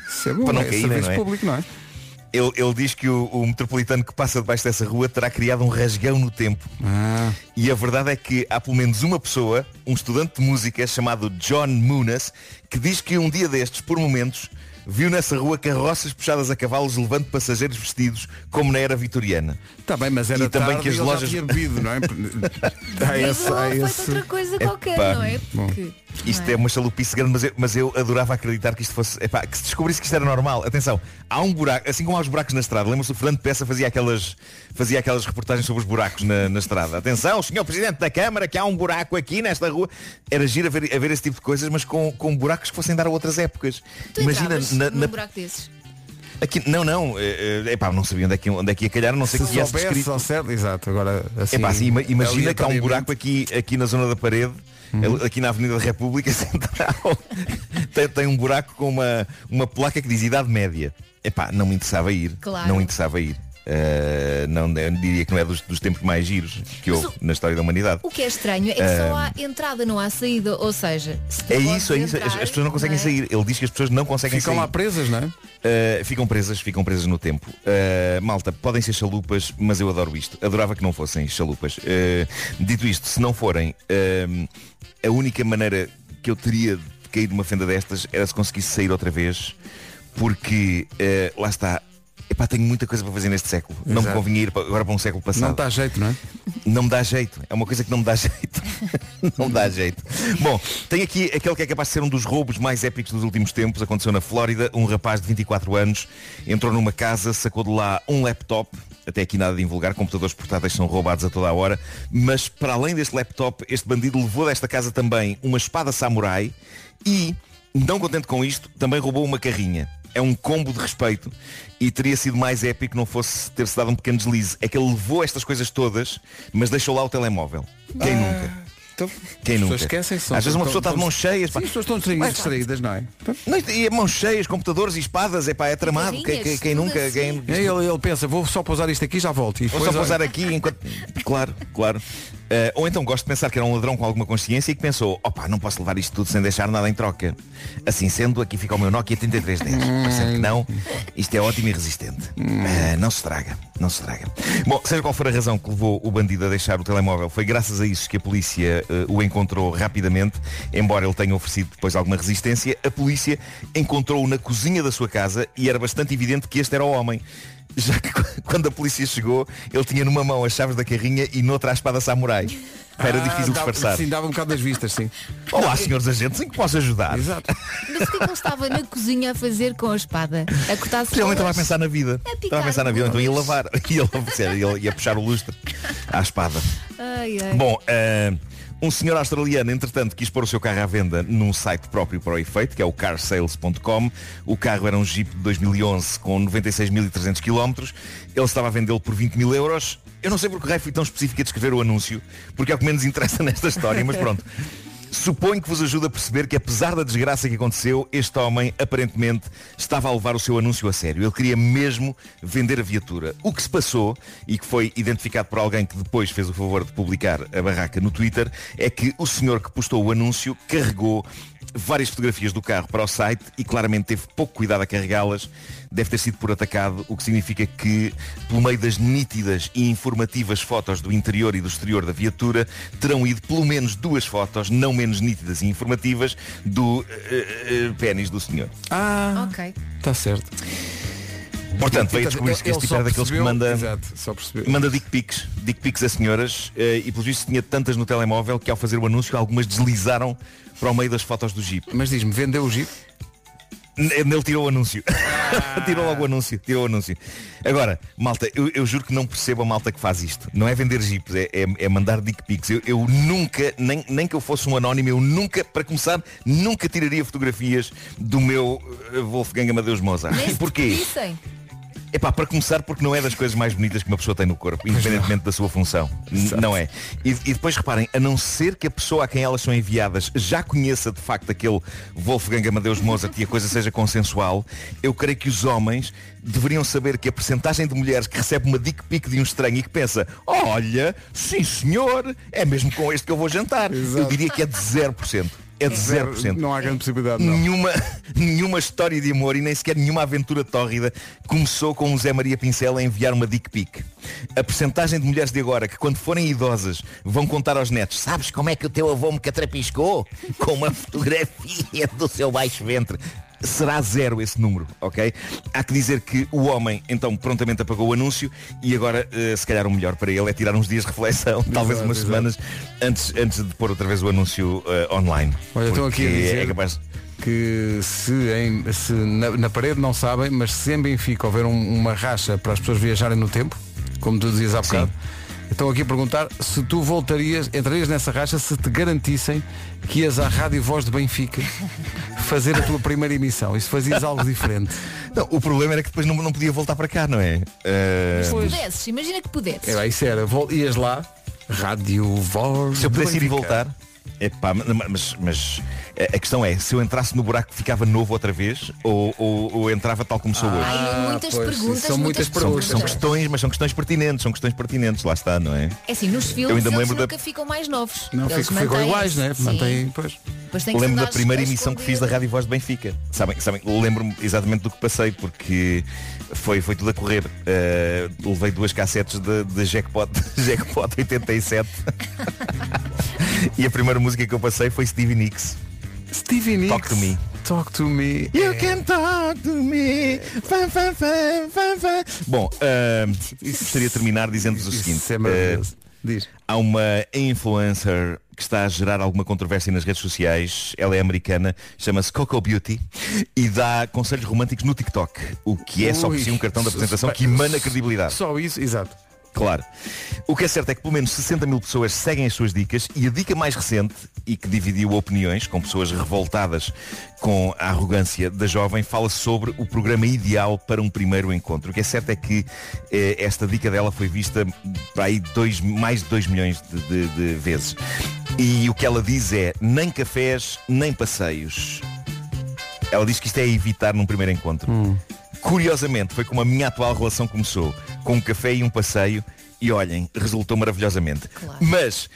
Isso é bom. Para não é caírem, serviço não é? público, não é? Ele, ele diz que o, o metropolitano que passa debaixo dessa rua terá criado um rasgão no tempo. Ah. E a verdade é que há pelo menos uma pessoa, um estudante de música chamado John Munas, que diz que um dia destes, por momentos, viu nessa rua carroças puxadas a cavalos levando passageiros vestidos como na era vitoriana. Está bem, mas era E também tarde que as já lojas- tinha bebido, não é? Há esse, há outra coisa qualquer, Epá. não é? Porque, Isto não é uma chalupice grande, mas eu, mas eu adorava acreditar que isto fosse. Epá, que se descobrisse que isto era normal. Atenção, há um buraco, assim como há os buracos na estrada. Lembra-se o Fernando Peça fazia aquelas, fazia aquelas reportagens sobre os buracos na, na estrada. Atenção, senhor Presidente da Câmara, que há um buraco aqui nesta rua. Era giro a ver, a ver esse tipo de coisas, mas com, com buracos que fossem dar a outras épocas. Tu Imagina na, num na- buraco desses. aqui, não, não, é, é, epá, não sabia onde é que, onde é que ia calhar, não sei Se que soubesse descrito. ao certo, exato. Agora, assim, Epá, assim, ima- imagina que há um buraco aqui, aqui na zona da parede, aqui na Avenida da República Central, tem, tem um buraco com uma, uma placa que diz Idade Média. Epá, não me interessava ir. Claro. Não me interessava ir. Uh, não, eu diria que não é dos, dos tempos mais giros que Mas houve na história da humanidade. O que é estranho é que só há entrada, não há saída. Ou seja, se É isso, é isso. As, entrar, as pessoas não conseguem é? sair. Ele diz que as pessoas não conseguem Ficam sair. lá presas, não é? Uh, ficam presas, ficam presas no tempo. Uh, malta, podem ser chalupas, mas eu adoro isto. Adorava que não fossem chalupas. Uh, dito isto, se não forem, uh, a única maneira que eu teria de cair numa fenda destas era se conseguisse sair outra vez, porque uh, lá está. Epá, tenho muita coisa para fazer neste século. Não me Exato. convinha ir agora para um século passado. Não dá jeito, não é? Não me dá jeito. É uma coisa que não me dá jeito. não me dá jeito. Bom, tem aqui aquele que é capaz de ser um dos roubos mais épicos dos últimos tempos. Aconteceu na Flórida. Um rapaz de 24 anos entrou numa casa, sacou de lá um laptop. Até aqui nada de invulgar, computadores portáteis são roubados a toda a hora. Mas para além deste laptop, este bandido levou desta casa também uma espada samurai e, não contente com isto, também roubou uma carrinha. É um combo de respeito e teria sido mais épico não fosse ter-se dado um pequeno deslize. É que ele levou estas coisas todas, mas deixou lá o telemóvel. Quem nunca? Quem as nunca? pessoas esquecem-se, Às vezes uma estão- pessoa está de mãos cheias. pá. Sim, as pessoas estão distraídas, distraídas, não é? Não, e mãos cheias, computadores e espadas, é pá, é tramado. Quem, quem- quem nunca. assim. Quem, É, Ele, ele pensa, vou só pousar isto aqui e já volto. E Vou só pousar aqui enquanto. Claro, claro. Eh, ou então gosto de pensar que era um ladrão com alguma consciência e que pensou, opá, não posso levar isto tudo sem deixar nada em troca. Assim sendo, aqui fica o meu Nokia 3310. Parecendo que não, isto é ótimo e resistente. Eh, não se estraga, não se estraga. Bom, seja qual for a razão que levou o bandido a deixar o telemóvel, foi graças a isso que a polícia eh, o encontrou rapidamente, embora ele tenha oferecido depois alguma resistência, a polícia encontrou-o na cozinha da sua casa e era bastante evidente que este era o homem. Já que quando a polícia chegou, ele tinha numa mão as chaves da carrinha e noutra a espada samurai. Era Ah, difícil dava- disfarçar. Sim, dava um bocado das vistas, sim. Olá, senhores agentes, em que posso ajudar? Exato. Mas o que é que ele estava na cozinha a fazer com a espada? A cortar Possivelmente estava a cebolas? pensar na vida. picar Estava a pensar na vida, então ia lavar. Ia, lavar, ia, ia puxar o lustre à espada. Ai, ai. Bom, eh, um senhor australiano, entretanto, quis pôr o seu carro à venda num site próprio para o efeito, que é o carsales.com. O carro era um Jeep de 2011 com 96.300 km. Ele estava a vendê-lo por 20 mil euros. Eu não sei porque o raio fui tão específico a descrever o anúncio, porque é o que menos interessa nesta história, mas pronto. Suponho que vos ajuda a perceber que apesar da desgraça que aconteceu, este homem aparentemente estava a levar o seu anúncio a sério. Ele queria mesmo vender a viatura. O que se passou, e que foi identificado por alguém que depois fez o favor de publicar a barraca no Twitter, é que o senhor que postou o anúncio carregou várias fotografias do carro para o site e claramente teve pouco cuidado a carregá-las. Deve ter sido por atacado, o que significa que, pelo meio das nítidas e informativas fotos do interior e do exterior da viatura, terão ido pelo menos duas fotos, não menos nítidas e informativas, do eh, eh, pênis do senhor. Ah, Ok. está certo. Portanto, veio a descobrir-se que este tipo era daqueles que manda, Exato, manda dick pics, dick pics a senhoras eh, e, pelo visto, tinha tantas no telemóvel que, ao fazer o anúncio, algumas deslizaram para o meio das fotos do Jeep. Mas diz-me, vendeu o Jeep? Ele tirou o anúncio. tirou logo o anúncio. Tirou o anúncio. Agora, malta, eu, eu juro que não percebo a malta que faz isto. Não é vender jeeps, é, é- é mandar dick pics. Eu, eu nunca, nem, nem que eu fosse um anónimo, eu nunca, para começar, nunca tiraria fotografias do meu eh, Wolfgang Amadeus Mozart. Nem E porquê? desperdicem. Epá, para começar, porque não é das coisas mais bonitas que uma pessoa tem no corpo, independentemente da sua função. N- Não é. E, e depois reparem, a não ser que a pessoa a quem elas são enviadas já conheça de facto aquele Wolfgang Amadeus Mozart e a coisa seja consensual, eu creio que os homens deveriam saber que a percentagem de mulheres que recebe uma dick pic de um estranho e que pensa, olha, sim senhor, é mesmo com este que eu vou jantar. Eu diria que é de 0%. É de 0%. Não há grande possibilidade, não. Nenhuma, nenhuma história de amor e nem sequer nenhuma aventura tórrida começou com o Zé Maria Pincel a enviar uma dick pic. A percentagem de mulheres de agora que quando forem idosas vão contar aos netos, sabes como é que o teu avô me catrapiscou? Com uma fotografia do seu baixo ventre. Será zero esse número, ok? Há que dizer que o homem então prontamente apagou o anúncio e agora eh, se calhar o melhor para ele é tirar uns dias de reflexão, talvez umas exato. semanas antes, antes de pôr outra vez o anúncio eh, online. Olha, estão aqui a dizer é capaz... que se, em- se na, na parede não sabem, mas se em Benfica houver um- uma racha para as pessoas viajarem no tempo, como tu dizias há bocado, estão aqui a perguntar se tu voltarias, entrarias nessa racha se te garantissem que ias à Rádio Voz de Benfica fazer a tua primeira emissão e se fazias algo diferente. Não, o problema era que depois não, não podia voltar para cá, não é? Eh, Se pudesses, imagina que pudesses. Era, isso era, ias lá, Rádio Voz se eu de pudesse ir e voltar. Epá, mas, mas a questão é, se eu entrasse no buraco ficava novo outra vez ou, ou- ou entrava tal como sou hoje? Ai, muitas pois, perguntas, são muitas muitas São, perguntas. são questões, mas são questões pertinentes, são questões pertinentes, lá está, não é? É assim, nos Eu filmes ainda me eles lembro da- nunca ficam mais novos. Não, eles ficam, ficam iguais, né? Mantém, pois. Que lembro da primeira emissão que fiz da. Rádio Voz de Benfica. Sabem, sabem lembro-me exatamente do que passei, porque foi, foi tudo a correr. Eh, levei duas cassetes de, de Jackpot, Jackpot 87. e a primeira música que eu passei foi Stevie Nicks. Stevie Nicks. Talk to me. Talk to me. You can talk to me. Fã, fã, fã. Bom, eh, gostaria de terminar dizendo-vos o seguinte. Isso é maravilhoso. Eh, Diz. Há uma influencer que está a gerar alguma controvérsia nas redes sociais. Ela é americana, chama-se Coco Beauty e dá conselhos românticos no TikTok. O que é só por Ui, si um cartão de apresentação que emana credibilidade. Só isso, exato. Claro. O que é certo é que pelo menos 60 mil pessoas seguem as suas dicas e a dica mais recente e que dividiu opiniões com pessoas revoltadas com a arrogância da jovem fala sobre o programa ideal para um primeiro encontro. O que é certo é que eh, esta dica dela foi vista para aí dois, mais de 2 milhões de, de- de vezes. E o que ela diz é nem cafés, nem passeios. Ela diz que isto é evitar num primeiro encontro. Curiosamente, foi como a minha atual relação começou, com um café e um passeio, e olhem, resultou maravilhosamente. Mas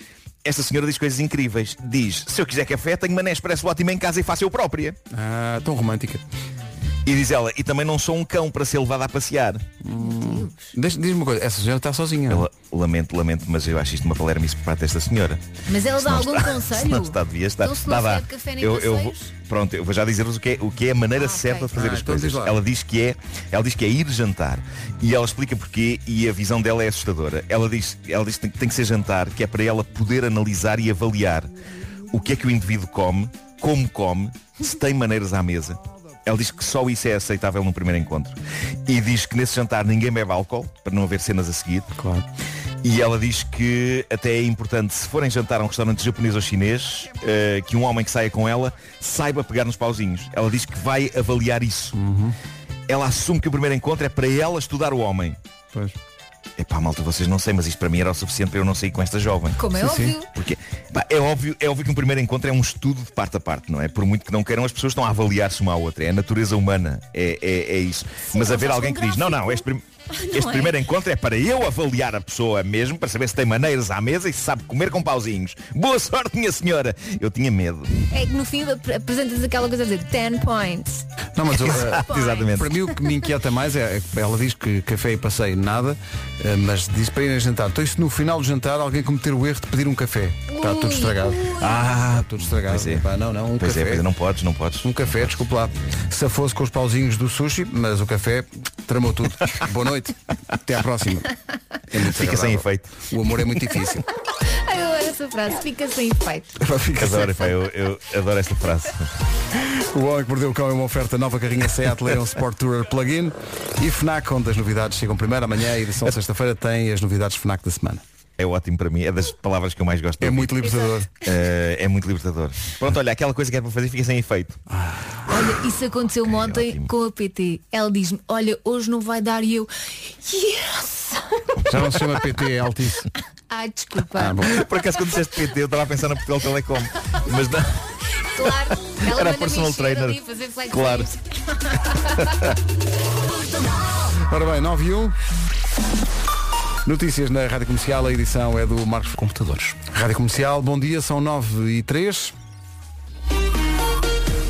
esta senhora diz coisas incríveis. Diz, se eu quiser café, tenho mané expresso ótimo em casa e faço eu própria. Ah, tão romântica. E diz ela, e também não sou um cão para ser levado a passear. Deixa- Diz-me uma coisa, essa senhora está sozinha. Ela, lamento, lamento, mas eu acho isto uma palermice por parte desta senhora. Mas ela Se dá não algum está- conselho? Se não está, devia estar. Então se não Dá, dá. café nem eu, eu vou, passeios? pronto, eu vou já dizer-vos o que, é, o que é a maneira certa de fazer Ah, as então coisas. lá. Ela diz que é, ela diz que é ir jantar e ela explica porquê e a visão dela é assustadora. Ela diz, ela diz que tem, tem que ser jantar, que é para ela poder analisar e avaliar o que é que o indivíduo come, como come, se tem maneiras à mesa. Ela diz que só isso é aceitável num primeiro encontro. E diz que nesse jantar ninguém bebe álcool, para não haver cenas a seguir. Claro. E ela diz que até é importante, se forem jantar a um restaurante japonês ou chinês, eh, que um homem que saia com ela saiba pegar nos pauzinhos. Ela diz que vai avaliar isso. Ela assume que o primeiro encontro é para ela estudar o homem. Pois. Epá, malta, vocês não sei, mas isto para mim era o suficiente para eu não sair com esta jovem. Como é Sim, sim. óbvio. Porque pá, é, óbvio, é óbvio que um primeiro encontro é um estudo de parte a parte, não é? Por muito que não queiram, as pessoas estão a avaliar-se uma à outra. É a natureza humana. É, é, é isso. Mas não haver alguém com que diz, não, não, este, prim- Não este é? primeiro encontro é para eu avaliar a pessoa mesmo, para saber se tem maneiras à mesa e se sabe comer com pauzinhos. Boa sorte, minha senhora! Eu tinha medo. É que no fim ap- apresentas aquela coisa a dizer 10 points. Não, mas Exato, exatamente. para mim o que me inquieta mais é, é que ela diz que café e passeio nada, uh, mas diz para ir a jantar. Então se no final do jantar alguém cometer o erro de pedir um café? Está tudo estragado. ui. Ah, está tudo estragado. Pois é. Epá, não, não, um pois café. é, pois é, não podes, não podes. Um café, desculpe lá. Se fosse com os pauzinhos do sushi, mas o café tramou tudo. Boa noite. Até à próxima. É Fica sem agradável. efeito. O amor é muito difícil. Adoro essa frase, fica sem efeito. Fica sem Adoro, pá, eu, eu adoro esta frase. O Homem que Mordeu o Cão é uma oferta nova carrinha Seat Leon Sport Tourer Plug-in e FNAC, onde as novidades chegam primeiro. Amanhã, a edição sexta-feira, tem as novidades FNAC da semana. É ótimo para mim, é das palavras que eu mais gosto É muito libertador. Eh, é muito libertador. Pronto, olha, aquela coisa que é para fazer fica sem efeito. Olha, isso aconteceu ontem com a PT. Ela diz-me, olha, hoje não vai dar e eu. Yes! Já não se chama PT, é Altice. Ai, desculpa. Ah, bom. Por acaso quando disseste PT eu estava a pensar na Portugal Telecom. Mas não. Claro, ela Era personal trainer. Claro. Ora bem, 9 e 1. Notícias na Rádio Comercial, a edição é do Marcos Computadores. Rádio Comercial, bom dia, são 9 e 3.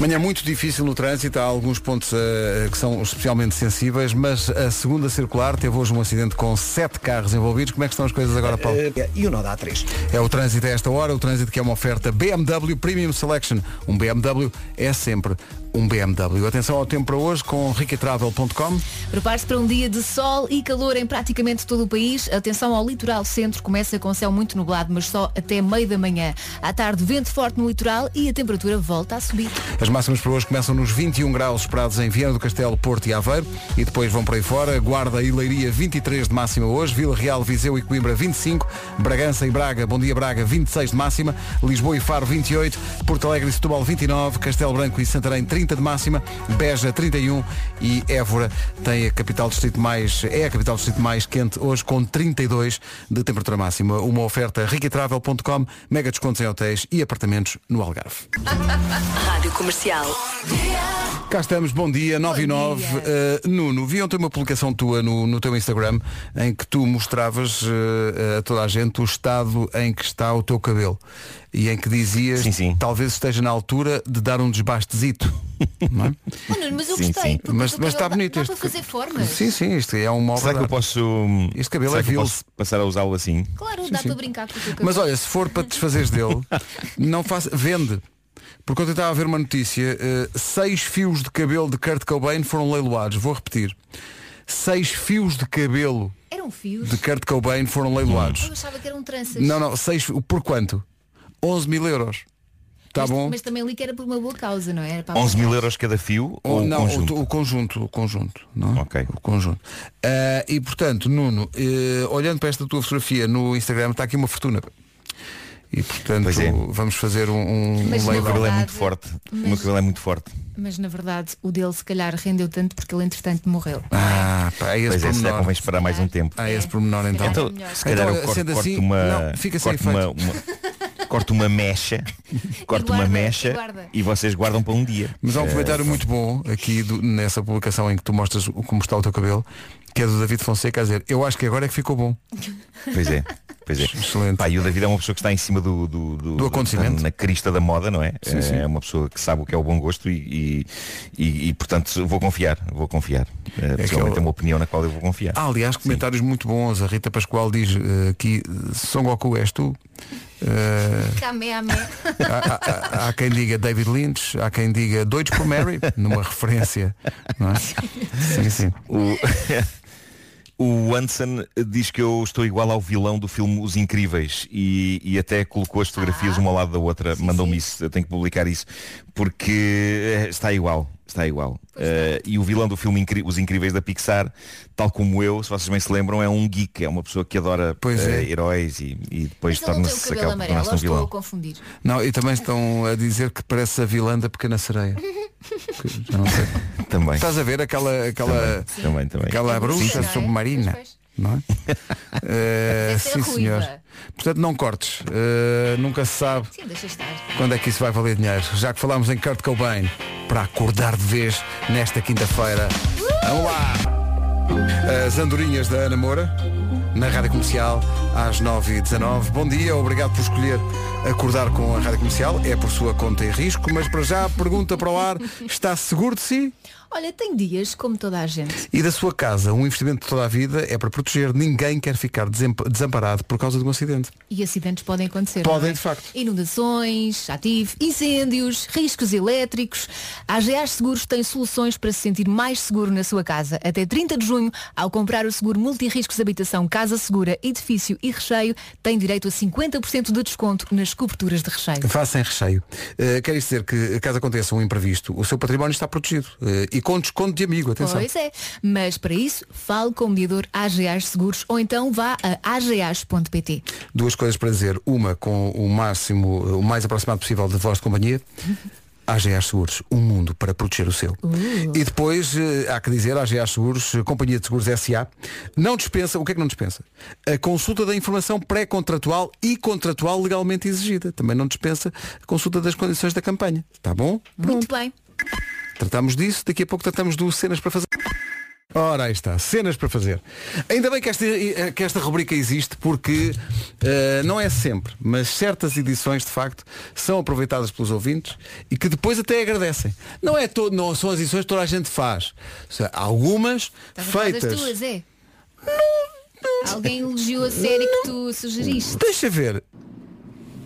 Manhã muito difícil no trânsito, há alguns pontos eh, que são especialmente sensíveis, mas a segunda circular teve hoje um acidente com sete carros envolvidos. Como é que estão as coisas agora, Paulo? Eh, E o nó da A3. É o trânsito a esta hora, o trânsito que é uma oferta BMW Premium Selection. Um BMW é sempre um BMW. Atenção ao tempo para hoje com riquitravel.com. Prepare-se para um dia de sol e calor em praticamente todo o país. Atenção ao litoral centro, começa com céu muito nublado, mas só até meio da manhã. À tarde, vento forte no litoral e a temperatura volta a subir. As máximas para hoje começam nos 21 graus esperados em Viana do Castelo, Porto e Aveiro e depois vão para aí fora. Guarda e Leiria 23 de máxima hoje, Vila Real, Viseu e Coimbra 25, Bragança e Braga, Bom Dia Braga 26 de máxima, Lisboa e Faro 28, Porto Alegre e Setúbal 29, Castelo Branco e Santarém 30 de máxima, Beja 31 e Évora tem a capital distrito mais é a capital distrito mais quente hoje com 32 de temperatura máxima. Uma oferta riquitravel.com, mega descontos em hotéis e apartamentos no Algarve. Rádio Comercial. Cá estamos, bom dia, 9 e 9. dia. Uh, Nuno, vi ontem uma publicação tua no, no teu Instagram em que tu mostravas uh, a toda a gente o estado em que está o teu cabelo e em que dizias Sim, sim. talvez esteja na altura de dar um desbastezito. não é? Oh, Nuno, mas eu Sim, gostei. Mas- mas está bonito dá, este Dá fazer formas. Sim, sim, isto é obra. Será que eu posso. Este cabelo será é que eu vil. posso passar a usá-lo assim? Claro, dá para brincar com o teu cabelo. Mas olha, se for para te desfazeres dele, não faça. Vende. Porque ontem estava a ver uma notícia, eh, seis fios de cabelo de Kurt Cobain foram leiloados. Vou repetir. seis fios de cabelo Eram fios. de Kurt Cobain foram leiloados. Eu achava que eram tranças. Não, não, seis, por quanto? 11 mil euros. Tá mas, bom? Mas também li que era por uma boa causa, não é? era? Para 11 mil euros cada fio ou Ou o não, conjunto? O, o conjunto, o conjunto, não é? Ok. O conjunto. Ah, e portanto, Nuno, eh, olhando para esta tua fotografia no Instagram, está aqui uma fortuna. E portanto, é. vamos fazer um, um, Mas O cabelo é muito forte. O meu mas- cabelo é muito forte. Mas na verdade o dele se calhar rendeu tanto porque ele entretanto morreu. Ah, pá, é esse Pois é, pormenor. convém esperar mais um tempo. Ah, esse pormenor então. Então, se calhar Então, eu corto, corto assim, uma, não, fica sem corto uma, uma- corto uma mecha, corto uma guarda, mecha e guarda. e vocês guardam para um dia. Mas há um Eh, comentário muito bom aqui do- nessa publicação em que tu mostras como está o teu cabelo, que é do David Fonseca a dizer, eu acho que agora é que ficou bom. Pois é, pois é. Excelente. Pá, e o David é uma pessoa que está em cima do, do, do- Do acontecimento. Na crista da moda, não é? Sim, sim. É uma pessoa que sabe o que é o bom gosto e, e, e- e, portanto vou confiar, vou confiar. Eh, Pessoalmente ele- é uma opinião na qual eu vou confiar. Ah, aliás, comentários muito bons. A Rita Pascoal diz eh, aqui, Son Goku és tu. Kamehameha. há, há- há quem diga David Lynch, há quem diga Doidos por Mary, numa referência. Não é? Sim, sim. O, o Anson diz que eu estou igual ao vilão do filme Os Incríveis e, e até colocou as fotografias uma ao lado da outra, mandou-me isso, eu tenho que publicar isso, porque eh, está igual, está igual. Eh, e o vilão do filme Incri- Os Incríveis da Pixar, tal como eu, se vocês bem se lembram, é um geek, é uma pessoa que adora Pois eh, é. heróis e, e depois torna-se cabelo acaba ou um estou a vilão. confundir. Não, e também estão a dizer que parece a vilã da Pequena Sereia. Que já não sei. Também. Estás a ver aquela, aquela, Também, também, também. aquela É bruxa submarina? Pois, pois. Não é? Eh, ser sim, ruiva. senhor. Portanto, não cortes. Eh, nunca se sabe Sim, quando é que isso vai valer dinheiro. Já que falámos em Kurt Cobain, para acordar de vez nesta quinta-feira. Vamos lá! As andorinhas da Ana Moura, na Rádio Comercial, às 9h19. Bom dia, obrigado por escolher acordar com a Rádio Comercial. É por sua conta e risco, mas para já, pergunta para o ar, está seguro de si? Olha, tem dias como toda a gente. E da sua casa, um investimento de toda a vida é para proteger. Ninguém quer ficar desamparado por causa de um acidente. E acidentes podem acontecer. Podem, é? de facto. Inundações, ativo, incêndios, riscos elétricos. A AGAs Seguros tem soluções para se sentir mais seguro na sua casa. Até 30 de junho, ao comprar o seguro multirriscos habitação Casa Segura, edifício e recheio, tem direito a 50% de desconto nas coberturas de recheio. Faça em recheio. Uh, quer isto dizer que, caso aconteça um imprevisto, o seu património está protegido. Uh, e com desconto de amigo, atenção. Pois é, mas para isso, fale com o mediador AGAs Seguros ou então vá a agas.pt. Duas coisas para dizer. Uma com o máximo, o mais aproximado possível de voz de companhia. AGA Seguros, um mundo para proteger o seu. Uh. E depois, eh, há que dizer, AGA Seguros, Companhia de Seguros SA, não dispensa, o que é que não dispensa? A consulta da informação pré-contratual e contratual legalmente exigida. Também não dispensa a consulta das condições da campanha. Está bom? Muito bem. Tratamos disso, daqui a pouco tratamos do cenas para fazer. Ora, aí está, cenas para fazer. Ainda bem que esta, que esta rubrica existe porque eh, não é sempre, mas certas edições de facto são aproveitadas pelos ouvintes e que depois até agradecem. Não é todo, não são as edições que toda a gente faz. Seja, Algumas feitas. tuas, é? Alguém elogiou a série que tu sugeriste. Deixa ver.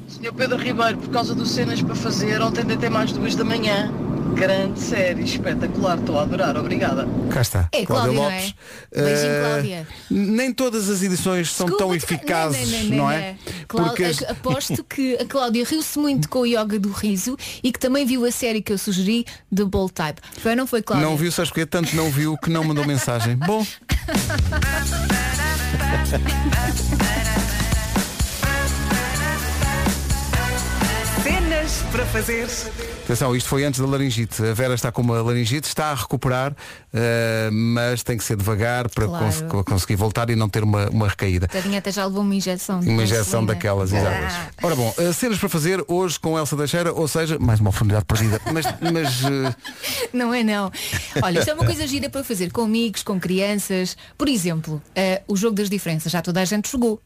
Senhor Pedro Ribeiro, por causa dos cenas para fazer, ontem até mais duas da manhã. Grande série, espetacular, estou a adorar, obrigada. Cá está. É, Cláudia, não é? Beijinho, Eh, Cláudia. Nem todas as edições são tão Desculpa, eficazes, não, é? Clá- Porque as- a- Aposto que a Cláudia riu-se muito com o yoga do riso e que também viu a série que eu sugeri, The Bold Type. Foi ou não foi, Cláudia? não viu, sabes porque tanto não viu que não mandou mensagem. Bom. para fazer. Atenção, isto foi antes da laringite. A Vera está com uma laringite, está a recuperar, eh, mas tem que ser devagar para Claro. cons- conseguir voltar e não ter uma, uma recaída. Tadinha até já levou uma injeção. Uma injeção insulina. daquelas, exato. Ora bom, eh, cenas para fazer hoje com Elsa Teixeira, ou seja, mais uma oportunidade perdida. Mas, mas eh, Não é não. Olha, isto é uma coisa gira para fazer com amigos, com crianças. Por exemplo, o jogo das diferenças. Já toda a gente jogou.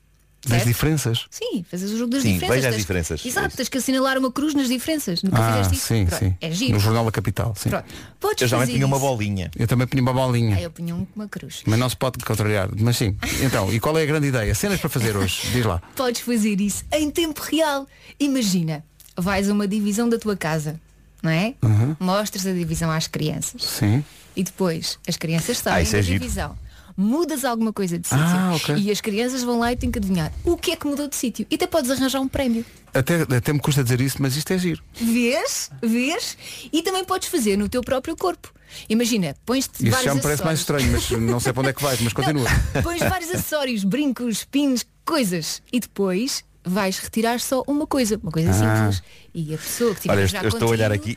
Das diferenças. Sim, fazes o jogo das Sim, diferenças. veja as Tens- diferenças. Exato, tens que assinalar uma cruz nas diferenças. Nunca Ah, fizeste isso? sim, Pronto, sim. É giro. No Jornal da Capital, sim. Pronto. Podes Eu já fazer tinha uma bolinha. Eu também punha uma bolinha. Ah, eu punha um uma cruz. Mas não se pode contrariar. Mas sim. Então, e qual é a grande ideia? Cenas para fazer hoje? Diz lá. Podes fazer isso em tempo real. Imagina, vais a uma divisão da tua casa, não é? Uhum. Mostras a divisão às crianças. Sim. E depois as crianças Ah, saem isso é da giro. divisão. Mudas alguma coisa de sítio. Ah, ok. E as crianças vão lá e têm que adivinhar o que é que mudou de sítio. E até podes arranjar um prémio. Até, até me custa dizer isso, mas isto é giro. Vês? Vês? E também podes fazer no teu próprio corpo. Imagina, pões-te Isso já me parece mais estranho, mas não sei para onde é que vais, mas continua. Pões vários acessórios, brincos, pins, coisas. E depois vais retirar só uma coisa. Uma coisa Ah. simples. E a pessoa que tiver Olha, já eu estou a olhar aqui.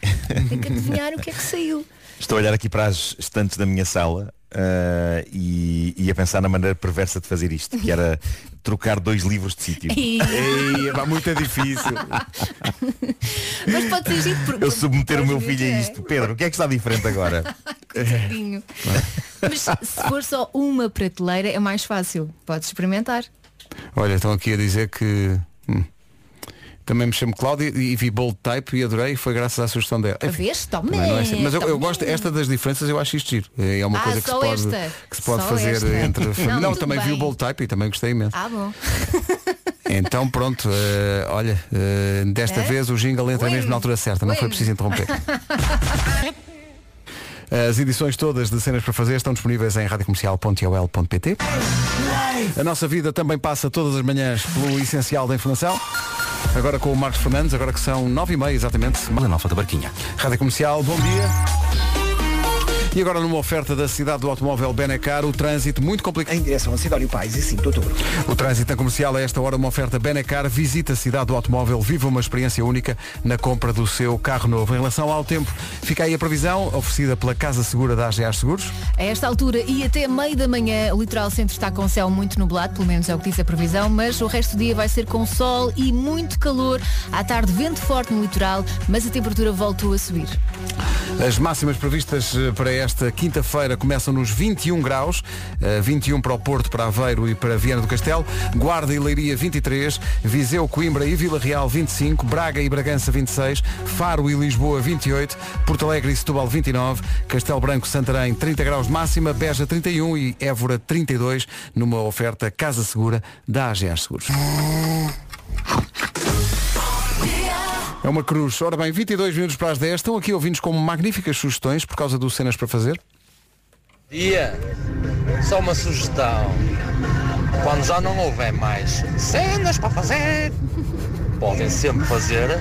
Tem que adivinhar o que é que saiu. Estou a olhar aqui para as estantes da minha sala ah, e, e a pensar na maneira perversa de fazer isto, que era trocar dois livros de sítio. E- Ei, pá, muito é difícil. Mas pode ser giro porque Eu submeter o meu filho a ver, isto. Pedro, o que é que está diferente agora? Mas se for só uma prateleira é mais fácil. Podes experimentar. Olha, estão aqui a dizer que. hum, Também me chamo Cláudia e vi bold type e adorei e foi graças à sugestão dela. A vez? Tome. Não é assim. Mas eu, eu gosto, esta das diferenças eu acho isto giro. É uma Ah, coisa que se pode, que se pode Só fazer esta. entre Não, Não, também vi bem. o bold type e também gostei imenso. Ah, bom. Então pronto, eh, olha, eh, desta É? vez o jingle entra Win. mesmo na altura certa, não foi preciso interromper. As edições todas de cenas para fazer estão disponíveis em radiocomercial.ol.pt. A nossa vida também passa todas as manhãs pelo essencial da informação. Agora com o Marcos Fernandes, agora que são nove e meia exatamente. Na Nova da Barquinha. Rádio Comercial, bom dia. E agora numa oferta da cidade do automóvel Benecar, o trânsito muito complicado. Em direção a Sidónio Pais e 5 de outubro. O trânsito na comercial a esta hora uma oferta Benecar. Visita a cidade do automóvel, viva uma experiência única na compra do seu carro novo. Em relação ao tempo, fica aí a previsão oferecida pela Casa Segura da AGA Seguros. A esta altura e até meio da manhã, o litoral centro está com céu muito nublado, pelo menos é o que diz a previsão, mas o resto do dia vai ser com sol e muito calor. À tarde, vento forte no litoral, mas a temperatura voltou a subir. As máximas previstas eh, para esta quinta-feira começam nos 21 graus, eh, 21 para o Porto, para Aveiro e para Viana do Castelo, Guarda e Leiria 23, Viseu, Coimbra e Vila Real 25, Braga e Bragança 26, Faro e Lisboa 28, Porto Alegre e Setúbal 29, Castelo Branco, Santarém 30 graus de máxima, Beja 31 e Évora 32, numa oferta Casa Segura da AGA Seguros. É uma cruz. Ora bem, 22 minutos para as 10. Estão aqui ouvintes com magníficas sugestões por causa do Cenas para Fazer. Dia, só uma sugestão. Quando já não houver mais cenas para fazer, podem sempre fazer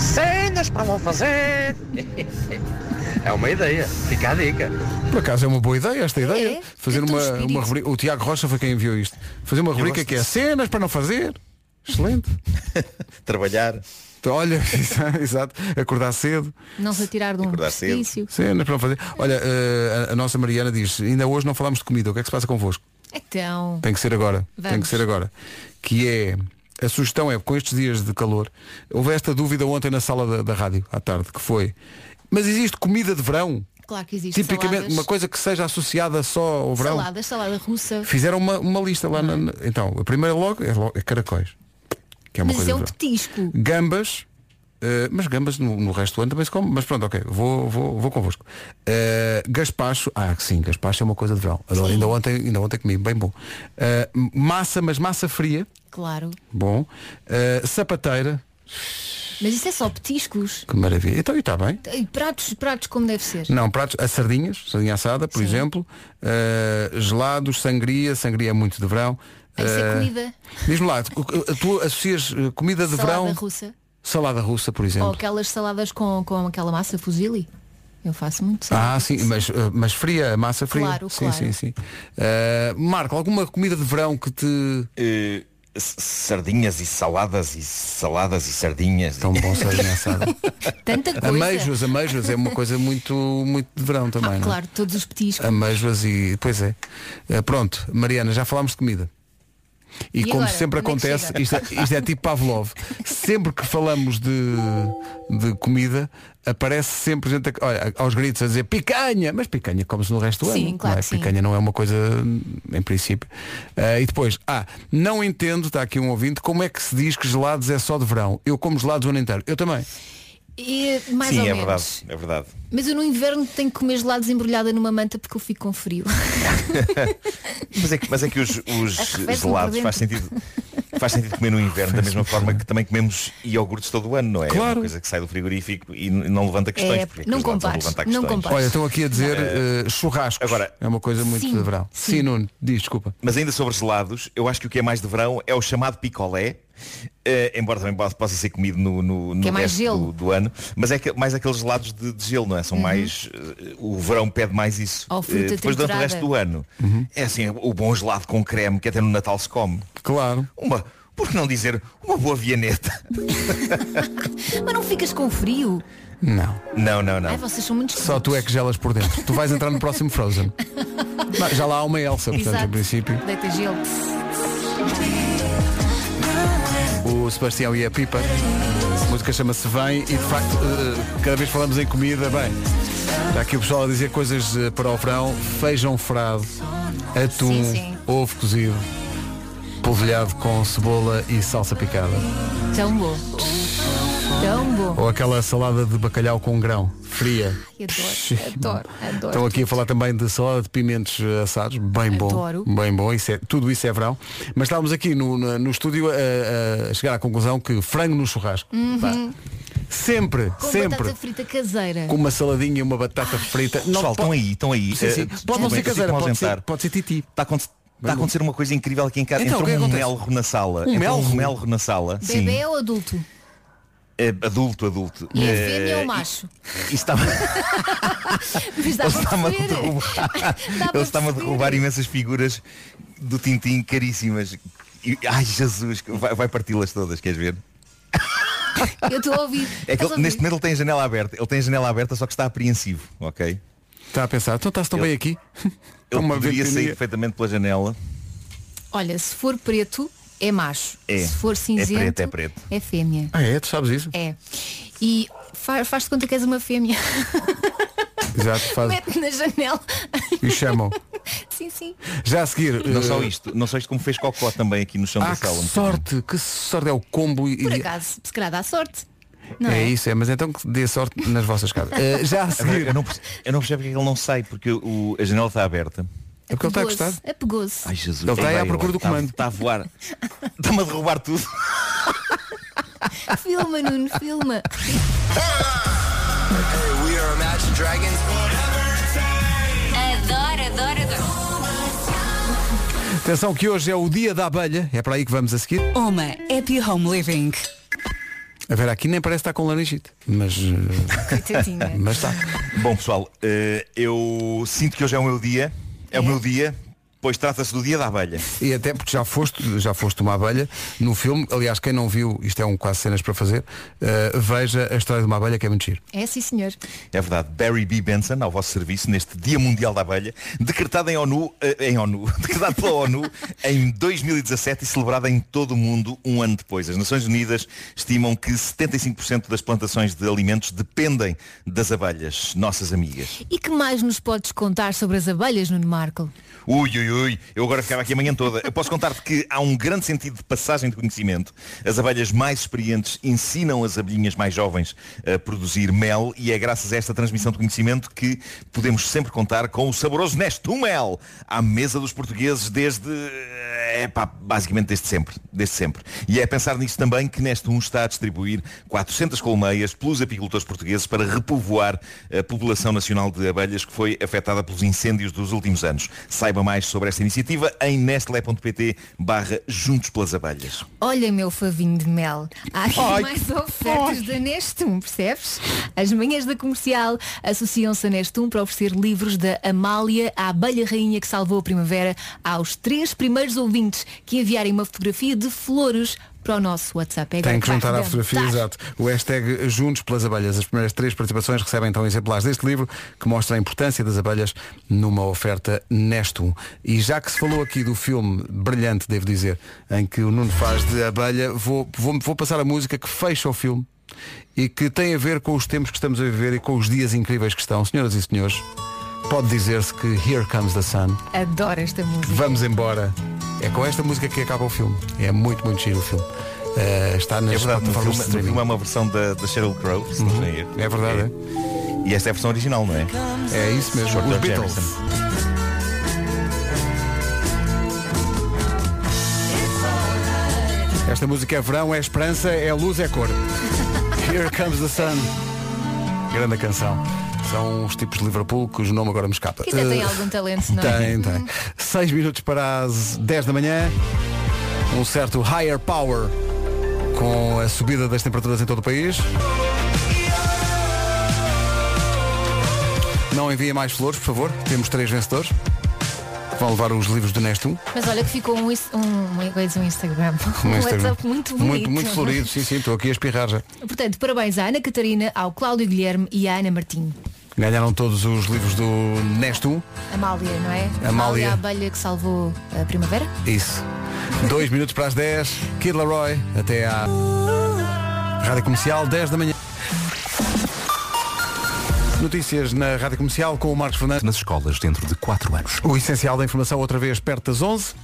cenas para não fazer. É uma ideia, fica a dica. Por acaso é uma boa ideia esta ideia. Fazer tem todo uma, uma rubrica. O Tiago Rocha foi quem enviou isto. Fazer uma rubrica que é cenas para não fazer. Excelente. Trabalhar. Olha, exato. Acordar cedo. Não se atirar de um precipício. Cenas para não fazer. Olha, eh, a, a nossa Mariana diz, ainda hoje não falámos de comida. O que é que se passa convosco? Então, Tem que ser agora. Tem Vamos. que ser agora. Que é. A sugestão é, com estes dias de calor, houve esta dúvida ontem na sala da, da rádio, à tarde, que foi, mas existe comida de verão? claro que existe Tipicamente, saladas, uma coisa que seja associada só ao verão. saladas, salada russa. Fizeram uma, uma lista lá na, na- Então, a primeira logo é, logo- é caracóis. Que é uma Mas coisa é um petisco. Gambas. eh, mas gambas no, no resto do ano também se come. Mas pronto, ok, vou, vou, vou convosco. Eh, gaspacho, ah sim, gaspacho é uma coisa de verão. Adoro, ainda ontem, ainda ontem comi, bem bom. Eh, massa, mas massa fria, Claro. bom. Sapateira, Mas isso é só petiscos. que maravilha. Então e está bem. E pratos, pratos como deve ser. Não, pratos, as sardinhas, sardinha assada, por Sim. exemplo. Gelados, sangria, sangria é muito de verão. Isso é Eh, comida. Diz-me lá, tu, associas eh, comida de Salada verão? russa. Salada russa, por Ou exemplo. aquelas saladas com, com aquela massa fusilli. Eu faço muito salada. Ah, sim, mas, eh, mas fria, massa fria. Claro, sim, claro. sim, sim. Eh, Marco, alguma comida de verão que te. S- sardinhas e saladas e saladas e sardinhas. Tão bom sardinha assada. Tanta coisa. Ameijoas, ameijoas é uma coisa muito, muito de verão também, Ah, não é? claro, todos os petiscos. Ameijoas e. Pois é. Pronto, Mariana, já falámos de comida. E, E como agora? sempre é acontece, isto é, isto é tipo Pavlov. sempre que falamos de, de comida, aparece sempre gente a- olha, aos gritos a dizer picanha, mas picanha como-se no resto do Sim, ano. claro não é? sim. Picanha não é uma coisa, em princípio. Ah, e depois, ah, não entendo, está aqui um ouvinte, como é que se diz que gelados é só de verão? Eu como gelados o ano inteiro. Eu também. E, mais Sim, ou é menos. verdade, é verdade. Mas eu no inverno tenho que comer gelados embrulhada numa manta porque eu fico com frio. Mas é que, mas é que os, os gelados faz sentido, faz sentido comer no inverno, da mesma forma que também comemos iogurtes todo o ano, não é? É Claro. uma coisa que sai do frigorífico e não levanta questões. É, porque não compares, levantar não questões. compares. Olha, estão aqui a dizer eh, churrascos. Agora, é uma coisa muito Sim, de verão. Sim, sim. Nuno, diz, desculpa. Mas ainda sobre gelados, eu acho que o que é mais de verão é o chamado picolé. Eh, embora também possa, ser comido no, no, no é resto do, do ano, mas é que, mais aqueles gelados de, de gelo, não é? São mais. eh, o verão pede mais isso. Ou fruta Eh, depois durante o resto do ano. É assim, o bom gelado com creme que até no Natal se come. Claro. Uma, por que não dizer uma boa vianeta? Mas não ficas com frio? Não. Não, não, não. Ai, vocês são muito Só tu é que gelas por dentro. Tu vais entrar no próximo Frozen. Já lá há uma Elsa, portanto, Exato. em princípio. Deita gelo. O Sebastião e a Pipa. A música chama-se Vem e de facto, eh, cada vez falamos em comida, bem. Está aqui o pessoal a dizer coisas eh, para o verão, feijão frado, atum, Sim, sim. ovo cozido, polvilhado com cebola e salsa picada. Tão bom. Tão bom. Ou aquela salada de bacalhau com grão, fria. Ai, Adoro, adoro, adoro. Estão aqui a falar também de salada de pimentos assados, bem bom, Adoro. bem bom, isso é, tudo isso é verão. Mas estávamos aqui no, no, no estúdio a, a chegar à conclusão que frango no churrasco, Uhum. sempre, Com sempre, batata frita caseira. com uma saladinha e uma batata frita. Pessoal, estão aí, estão aí. Sim, sim. Eh, Pode não ser caseira, pode ser, pode ser titi. Está está a acontecer uma coisa incrível aqui em casa. Então, é Entrou que um melro na sala. Um melro? um melro na sala. Bebê ou adulto? É adulto, adulto. E é Eh, fêmea ou e- macho? está-me a derrubar, ele está-me a derrubar imensas figuras do Tintim caríssimas. Ai Jesus, vai, vai parti-las todas, queres ver? Eu estou a ouvir. É que Estás a ele, neste momento ele tem a janela aberta. Ele tem a janela aberta, só que está apreensivo, ok? Está a pensar, então está-se tão Ele- bem aqui. Ele Uma poderia sair perfeitamente pela janela. Olha, se for preto, é macho. É. Se for É cinzento, preto, é preto. é fêmea. Ah é, tu sabes isso? É. E fa- faz-te conta que és uma fêmea. Exato, faz. Mete na janela. E chamam. sim, sim. Já a seguir. Não eh, só isto, não só isto como fez cocó também aqui no chão Ah, da que sala. um sorte, que sorte é o combo e, Por acaso, se calhar dá sorte. Não é, é? isso, é, mas então que dê sorte nas vossas casas. Eh, já a seguir. eu, não, perce- eu não percebo porque ele não sai, porque o, a janela está aberta. É porque ele está a gostar. Apegou-se. Ai Jesus, Ele está aí à procura do comando. Está a voar. Está-me a derrubar tudo. Filma, Nuno, filma. Adoro, adoro, adoro. Atenção que hoje é o dia da abelha, é para aí que vamos a seguir. Uma Happy Home Living. A ver, aqui nem parece estar com laringite, mas, eh, Coitadinha. mas está. Bom pessoal, eh, eu sinto que hoje é o meu dia. É, o meu dia, pois trata-se do dia da abelha. E até porque já foste, já foste uma abelha no filme, aliás, quem não viu, isto é um quase cenas para fazer, eh, veja a história de uma abelha que é muito giro. É sim, senhor. É verdade, Barry B. Benson, ao vosso serviço, neste Dia Mundial da Abelha, decretado em ONU, eh, em ONU, decretado pela ONU em 2017 e celebrado em todo o mundo um ano depois. As Nações Unidas estimam que 75% das plantações de alimentos dependem das abelhas, nossas amigas. E que mais nos podes contar sobre as abelhas, Nuno Marco? Ui, ui, ui, eu agora ficava aqui a manhã toda. Eu posso contar-te que há um grande sentido de passagem de conhecimento. As abelhas mais experientes ensinam as abelhinhas mais jovens a produzir mel e é graças a esta transmissão de conhecimento que podemos sempre contar com o saboroso Nestum Mel à mesa dos portugueses desde, é pá, basicamente desde sempre, desde sempre. E é pensar nisso também que Nestum está a distribuir 400 colmeias pelos apicultores portugueses para repovoar a população nacional de abelhas que foi afetada pelos incêndios dos últimos anos. Saiba mais sobre esta iniciativa em nestlé.pt barra Juntos pelas Abelhas. Olha, meu favinho de mel. Há aqui Ai, mais ofertas da Nestum, percebes? As manhãs da comercial associam-se a Nestum para oferecer livros da Amália, a abelha rainha que salvou a primavera, aos três primeiros ouvintes que enviarem uma fotografia de flores para o nosso WhatsApp. É Tem que juntar à fotografia, exato. O hashtag Juntos pelas Abelhas. As primeiras três participações recebem então exemplares deste livro que mostra a importância das abelhas numa oferta Nestum. E já que se falou aqui do filme brilhante, devo dizer, em que o Nuno faz de abelha, vou, vou, vou passar a música que fecha o filme e que tem a ver com os tempos que estamos a viver e com os dias incríveis que estão. Senhoras e senhores, pode dizer-se que Here Comes the Sun. Adoro esta música. Vamos embora. É com esta música que acaba o filme. É muito, muito giro o filme. Eh, está nas É verdade, no plataformas filme, de no streaming. filme é uma versão da, da Sheryl Crow, se não erro. É verdade, E esta é a versão original, não é? É isso mesmo. Short Os Beatles. Harrison. Esta música é verão, é esperança, é luz, é cor. Here comes the sun. Grande canção. São os tipos de Liverpool cujo nome agora me escapa. Que até tem Eh, algum talento, não é? Tem, tem. 6 minutos para as 10 da manhã. Um certo higher power com a subida das temperaturas em todo o país. Não envia mais flores, por favor. Temos três vencedores. Vão levar os livros do Nestum. Mas olha que ficou um, um, um, um Instagram. Um. WhatsApp muito bonito. Muito, muito florido. Sim, sim, estou aqui a espirrar já. Portanto, parabéns à Ana Catarina, ao Cláudio Guilherme e à Ana Martim. Ganharam todos os livros do Nestum. Amália, não é? Amália. a abelha que salvou a primavera. Isso. Dois minutos para as 10. Kid Laroi, até à Rádio Comercial, 10 da manhã. Notícias na Rádio Comercial com o Marcos Fernandes. Nas escolas dentro de 4 anos. O essencial da informação outra vez perto das 11.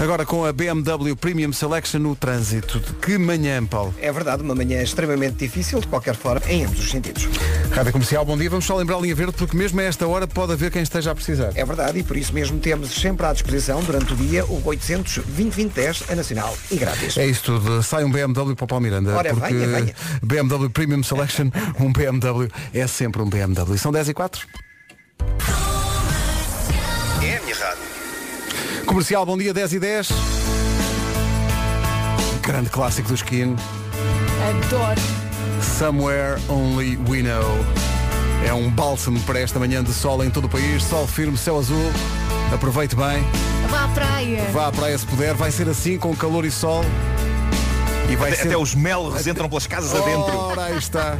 Agora com a BMW Premium Selection no trânsito. De que manhã, Paulo? É verdade, uma manhã extremamente difícil, de qualquer forma, em ambos os sentidos. Rádio Comercial, bom dia. Vamos só lembrar a linha verde porque mesmo a esta hora pode haver quem esteja a precisar. É verdade, e por isso mesmo temos sempre à disposição, durante o dia, o 800 2010 é nacional e grátis. É isso tudo. Sai um BMW para o Paulo Miranda. Ora, porque venha, venha. BMW Premium Selection, um BMW é sempre um BMW. São 10 e 4. Comercial, bom dia, 10 e 10. Grande clássico do Skin. Adoro. Somewhere Only We Know. É um bálsamo para esta manhã de sol em todo o país. Sol firme, céu azul. Aproveite bem. Vá à praia. Vá à praia se puder. Vai ser assim, com calor e sol. E vai Até, ser... até os melros entram pelas casas adentro. Ora, aí está.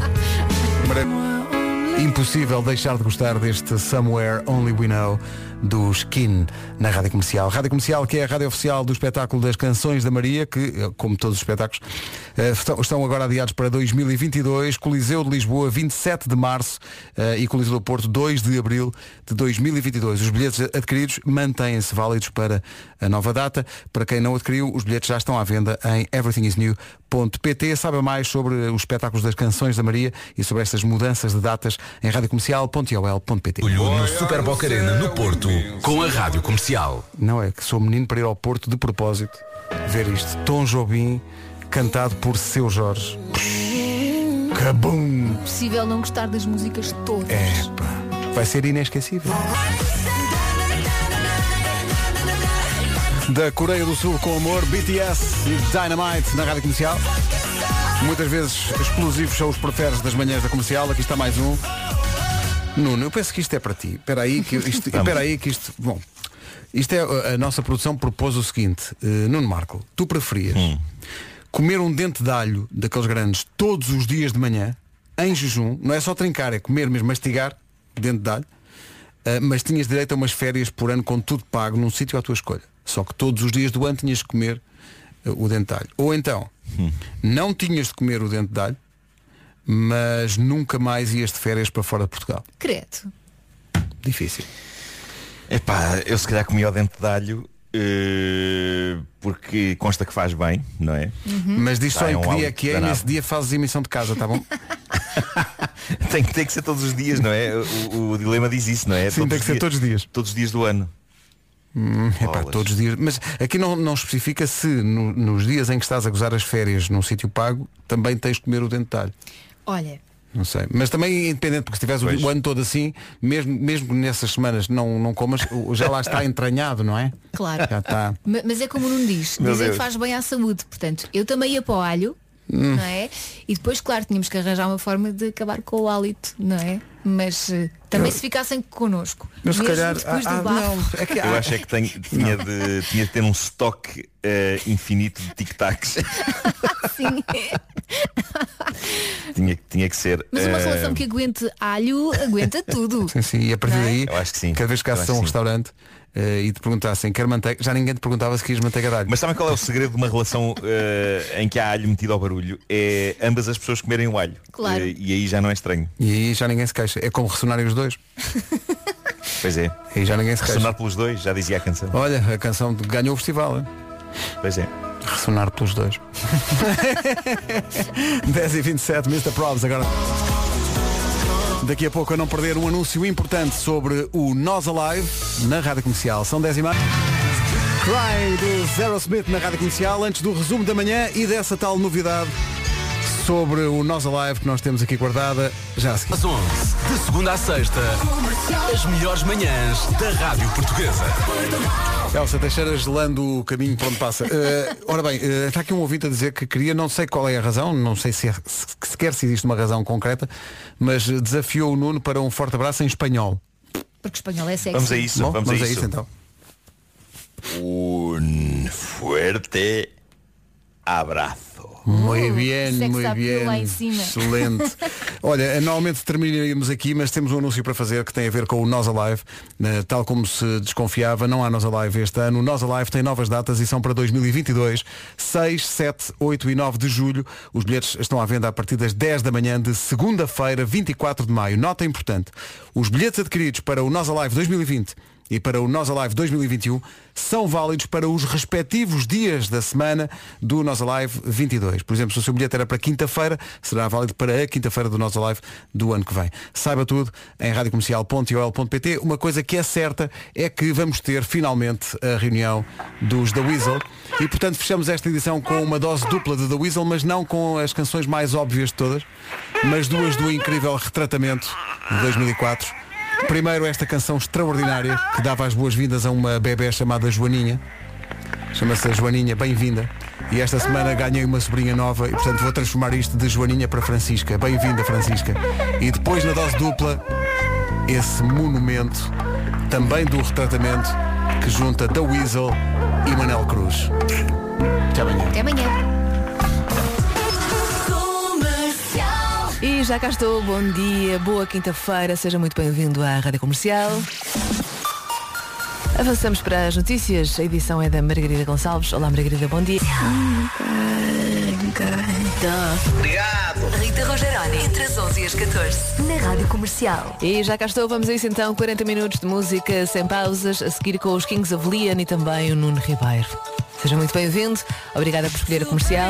Impossível deixar de gostar deste Somewhere Only We Know do Skin na Rádio Comercial. Rádio Comercial que é a rádio oficial do espetáculo das Canções da Maria, que, eh, como todos os espetáculos, eh, estão- estão agora adiados para 2022. Coliseu de Lisboa, 27 de março eh, e Coliseu do Porto, 2 de abril de 2022. Os bilhetes adquiridos mantêm-se válidos para a nova data. Para quem não adquiriu, os bilhetes já estão à venda em everythingisnew.pt. Saiba mais sobre os espetáculos das Canções da Maria e sobre estas mudanças de datas em radiocomercial.ol.pt. No Super Boca Arena, no Porto, com a Rádio Comercial. Não é que sou menino para ir ao Porto de propósito ver isto. Tom Jobim cantado por Seu Jorge. Cabum! Possível não gostar das músicas todas. É, pá. Vai ser inesquecível. Da Coreia do Sul com amor, BTS e Dynamite na rádio comercial. Muitas vezes explosivos são os preferes das manhãs da comercial. Aqui está mais um. Nuno, eu penso que isto é para ti. Espera aí que isto. Espera aí que isto. Bom, isto é a nossa produção propôs o seguinte, eh, Nuno Marco, tu preferias comer um dente de alho daqueles grandes todos os dias de manhã, em jejum, não é só trincar, é comer mesmo, mastigar dente de alho, eh, mas tinhas direito a umas férias por ano com tudo pago num sítio à tua escolha. Só que todos os dias do ano tinhas que comer eh, o dente de alho. Ou então, não tinhas de comer o dente de alho, mas nunca mais ias de férias para fora de Portugal. Credo. Difícil. Epá, eu se calhar comi ao dente de alho eh, porque consta que faz bem, não é? Mas diz só em um que dia que é e nesse dia fazes emissão de casa, tá bom? tem, tem que ser todos os dias, não é? O, o dilema diz isso, não é? Sim, tem que ser todos os dias. Todos os dias do ano. Hum, epá, todos os dias. Mas aqui não, não especifica se no- nos dias em que estás a gozar as férias num sítio pago, também tens de comer o dente de alho. Olha, Não sei. Mas também independente, porque se tiveres o, Pois. o ano todo assim, mesmo, mesmo nessas semanas não, não comas, já lá está entranhado, não é? claro. Já está. Ma- Mas é como não diz, dizem que faz bem à saúde. Portanto, eu também ia para o alho, Hum. não é? E depois, claro, tínhamos que arranjar uma forma de acabar com o hálito, não é? Mas eh, também Eu- se ficassem connosco. Mas se calhar- depois ah, ah, bafo. não, é que Eu acho é que tenho- tinha, de, tinha de ter um estoque eh, infinito de tic-tacs. Sim. tinha, tinha que ser. Mas uma eh, relação que aguente alho, aguenta tudo. Sim, sim. E a partir é? daí, Eu acho que sim. cada vez que a um restaurante e te perguntassem, quer manteiga, já ninguém te perguntava se querias manteiga de alho. Mas sabem qual é o segredo de uma relação eh, em que há alho metido ao barulho? É ambas as pessoas comerem o alho. Claro. Eh, e aí já não é estranho. E aí já ninguém se queixa. É como ressonarem os dois. Pois é. Aí já ninguém se queixa. Ressonar pelos dois, já dizia a canção. Olha, a canção ganhou o festival. hein? Pois é. Ressonar pelos dois. 10 e 27, Mr. Probs agora. Daqui a pouco a não perder um anúncio importante sobre o Nós Alive na Rádio Comercial. São 10 e meia. Cry Zero Smith na Rádio Comercial, antes do resumo da manhã e dessa tal novidade sobre o Nós Alive que nós temos aqui guardada já a seguir. Às 11, de segunda à sexta, as melhores manhãs da Rádio Portuguesa. Elsa Teixeira gelando o caminho para onde passa. Eh, ora bem, eh, está aqui um ouvinte a dizer que queria, não sei qual é a razão, não sei se, é, se sequer se existe uma razão concreta, mas desafiou o Nuno para um forte abraço em espanhol. Porque espanhol é sexy. Vamos a isso, Bom, vamos, a isso. então. Un fuerte abraço. Muito bem, sex muito bem. Excelente. Olha, normalmente terminaríamos aqui, mas temos um anúncio para fazer que tem a ver com o Nós Alive. Tal como se desconfiava, não há Nós Alive este ano. O Nós Alive tem novas datas e são para 2022, 6, 7, 8 e 9 de julho. Os bilhetes estão à venda a partir das 10 da manhã de segunda-feira, 24 de maio. Nota importante, os bilhetes adquiridos para o Nós Alive 2020 e para o Nós Alive 2021 são válidos para os respectivos dias da semana do Nós Alive 22. Por exemplo, se o seu bilhete era para quinta-feira, será válido para a quinta-feira do Nós Alive do ano que vem. Saiba tudo em radiocomercial.ol.pt. Uma coisa que é certa é que vamos ter finalmente a reunião dos The Weasel e portanto fechamos esta edição com uma dose dupla de The Weasel, mas não com as canções mais óbvias de todas, mas duas do incrível retratamento de 2004. Primeiro esta canção extraordinária que dava as boas-vindas a uma bebé chamada Joaninha. Chama-se a Joaninha, bem-vinda. E esta semana ganhei uma sobrinha nova e portanto vou transformar isto de Joaninha para Francisca. Bem-vinda, Francisca. E depois na dose dupla, esse monumento, também do retratamento, que junta The Weasel e Manel Cruz. Até amanhã. Até amanhã. E já cá estou, bom dia, boa quinta-feira, seja muito bem-vindo à Rádio Comercial. Avançamos para as notícias, a edição é da Margarida Gonçalves. Olá Margarida, bom dia. Obrigado. Rita Rogeroni, entre as 11 e as 14, na Rádio Comercial. E já cá estou, vamos a isso então, 40 minutos de música sem pausas, a seguir com os Kings of Leon e também o Nuno Ribeiro. Seja muito bem-vindo, obrigada por escolher a comercial.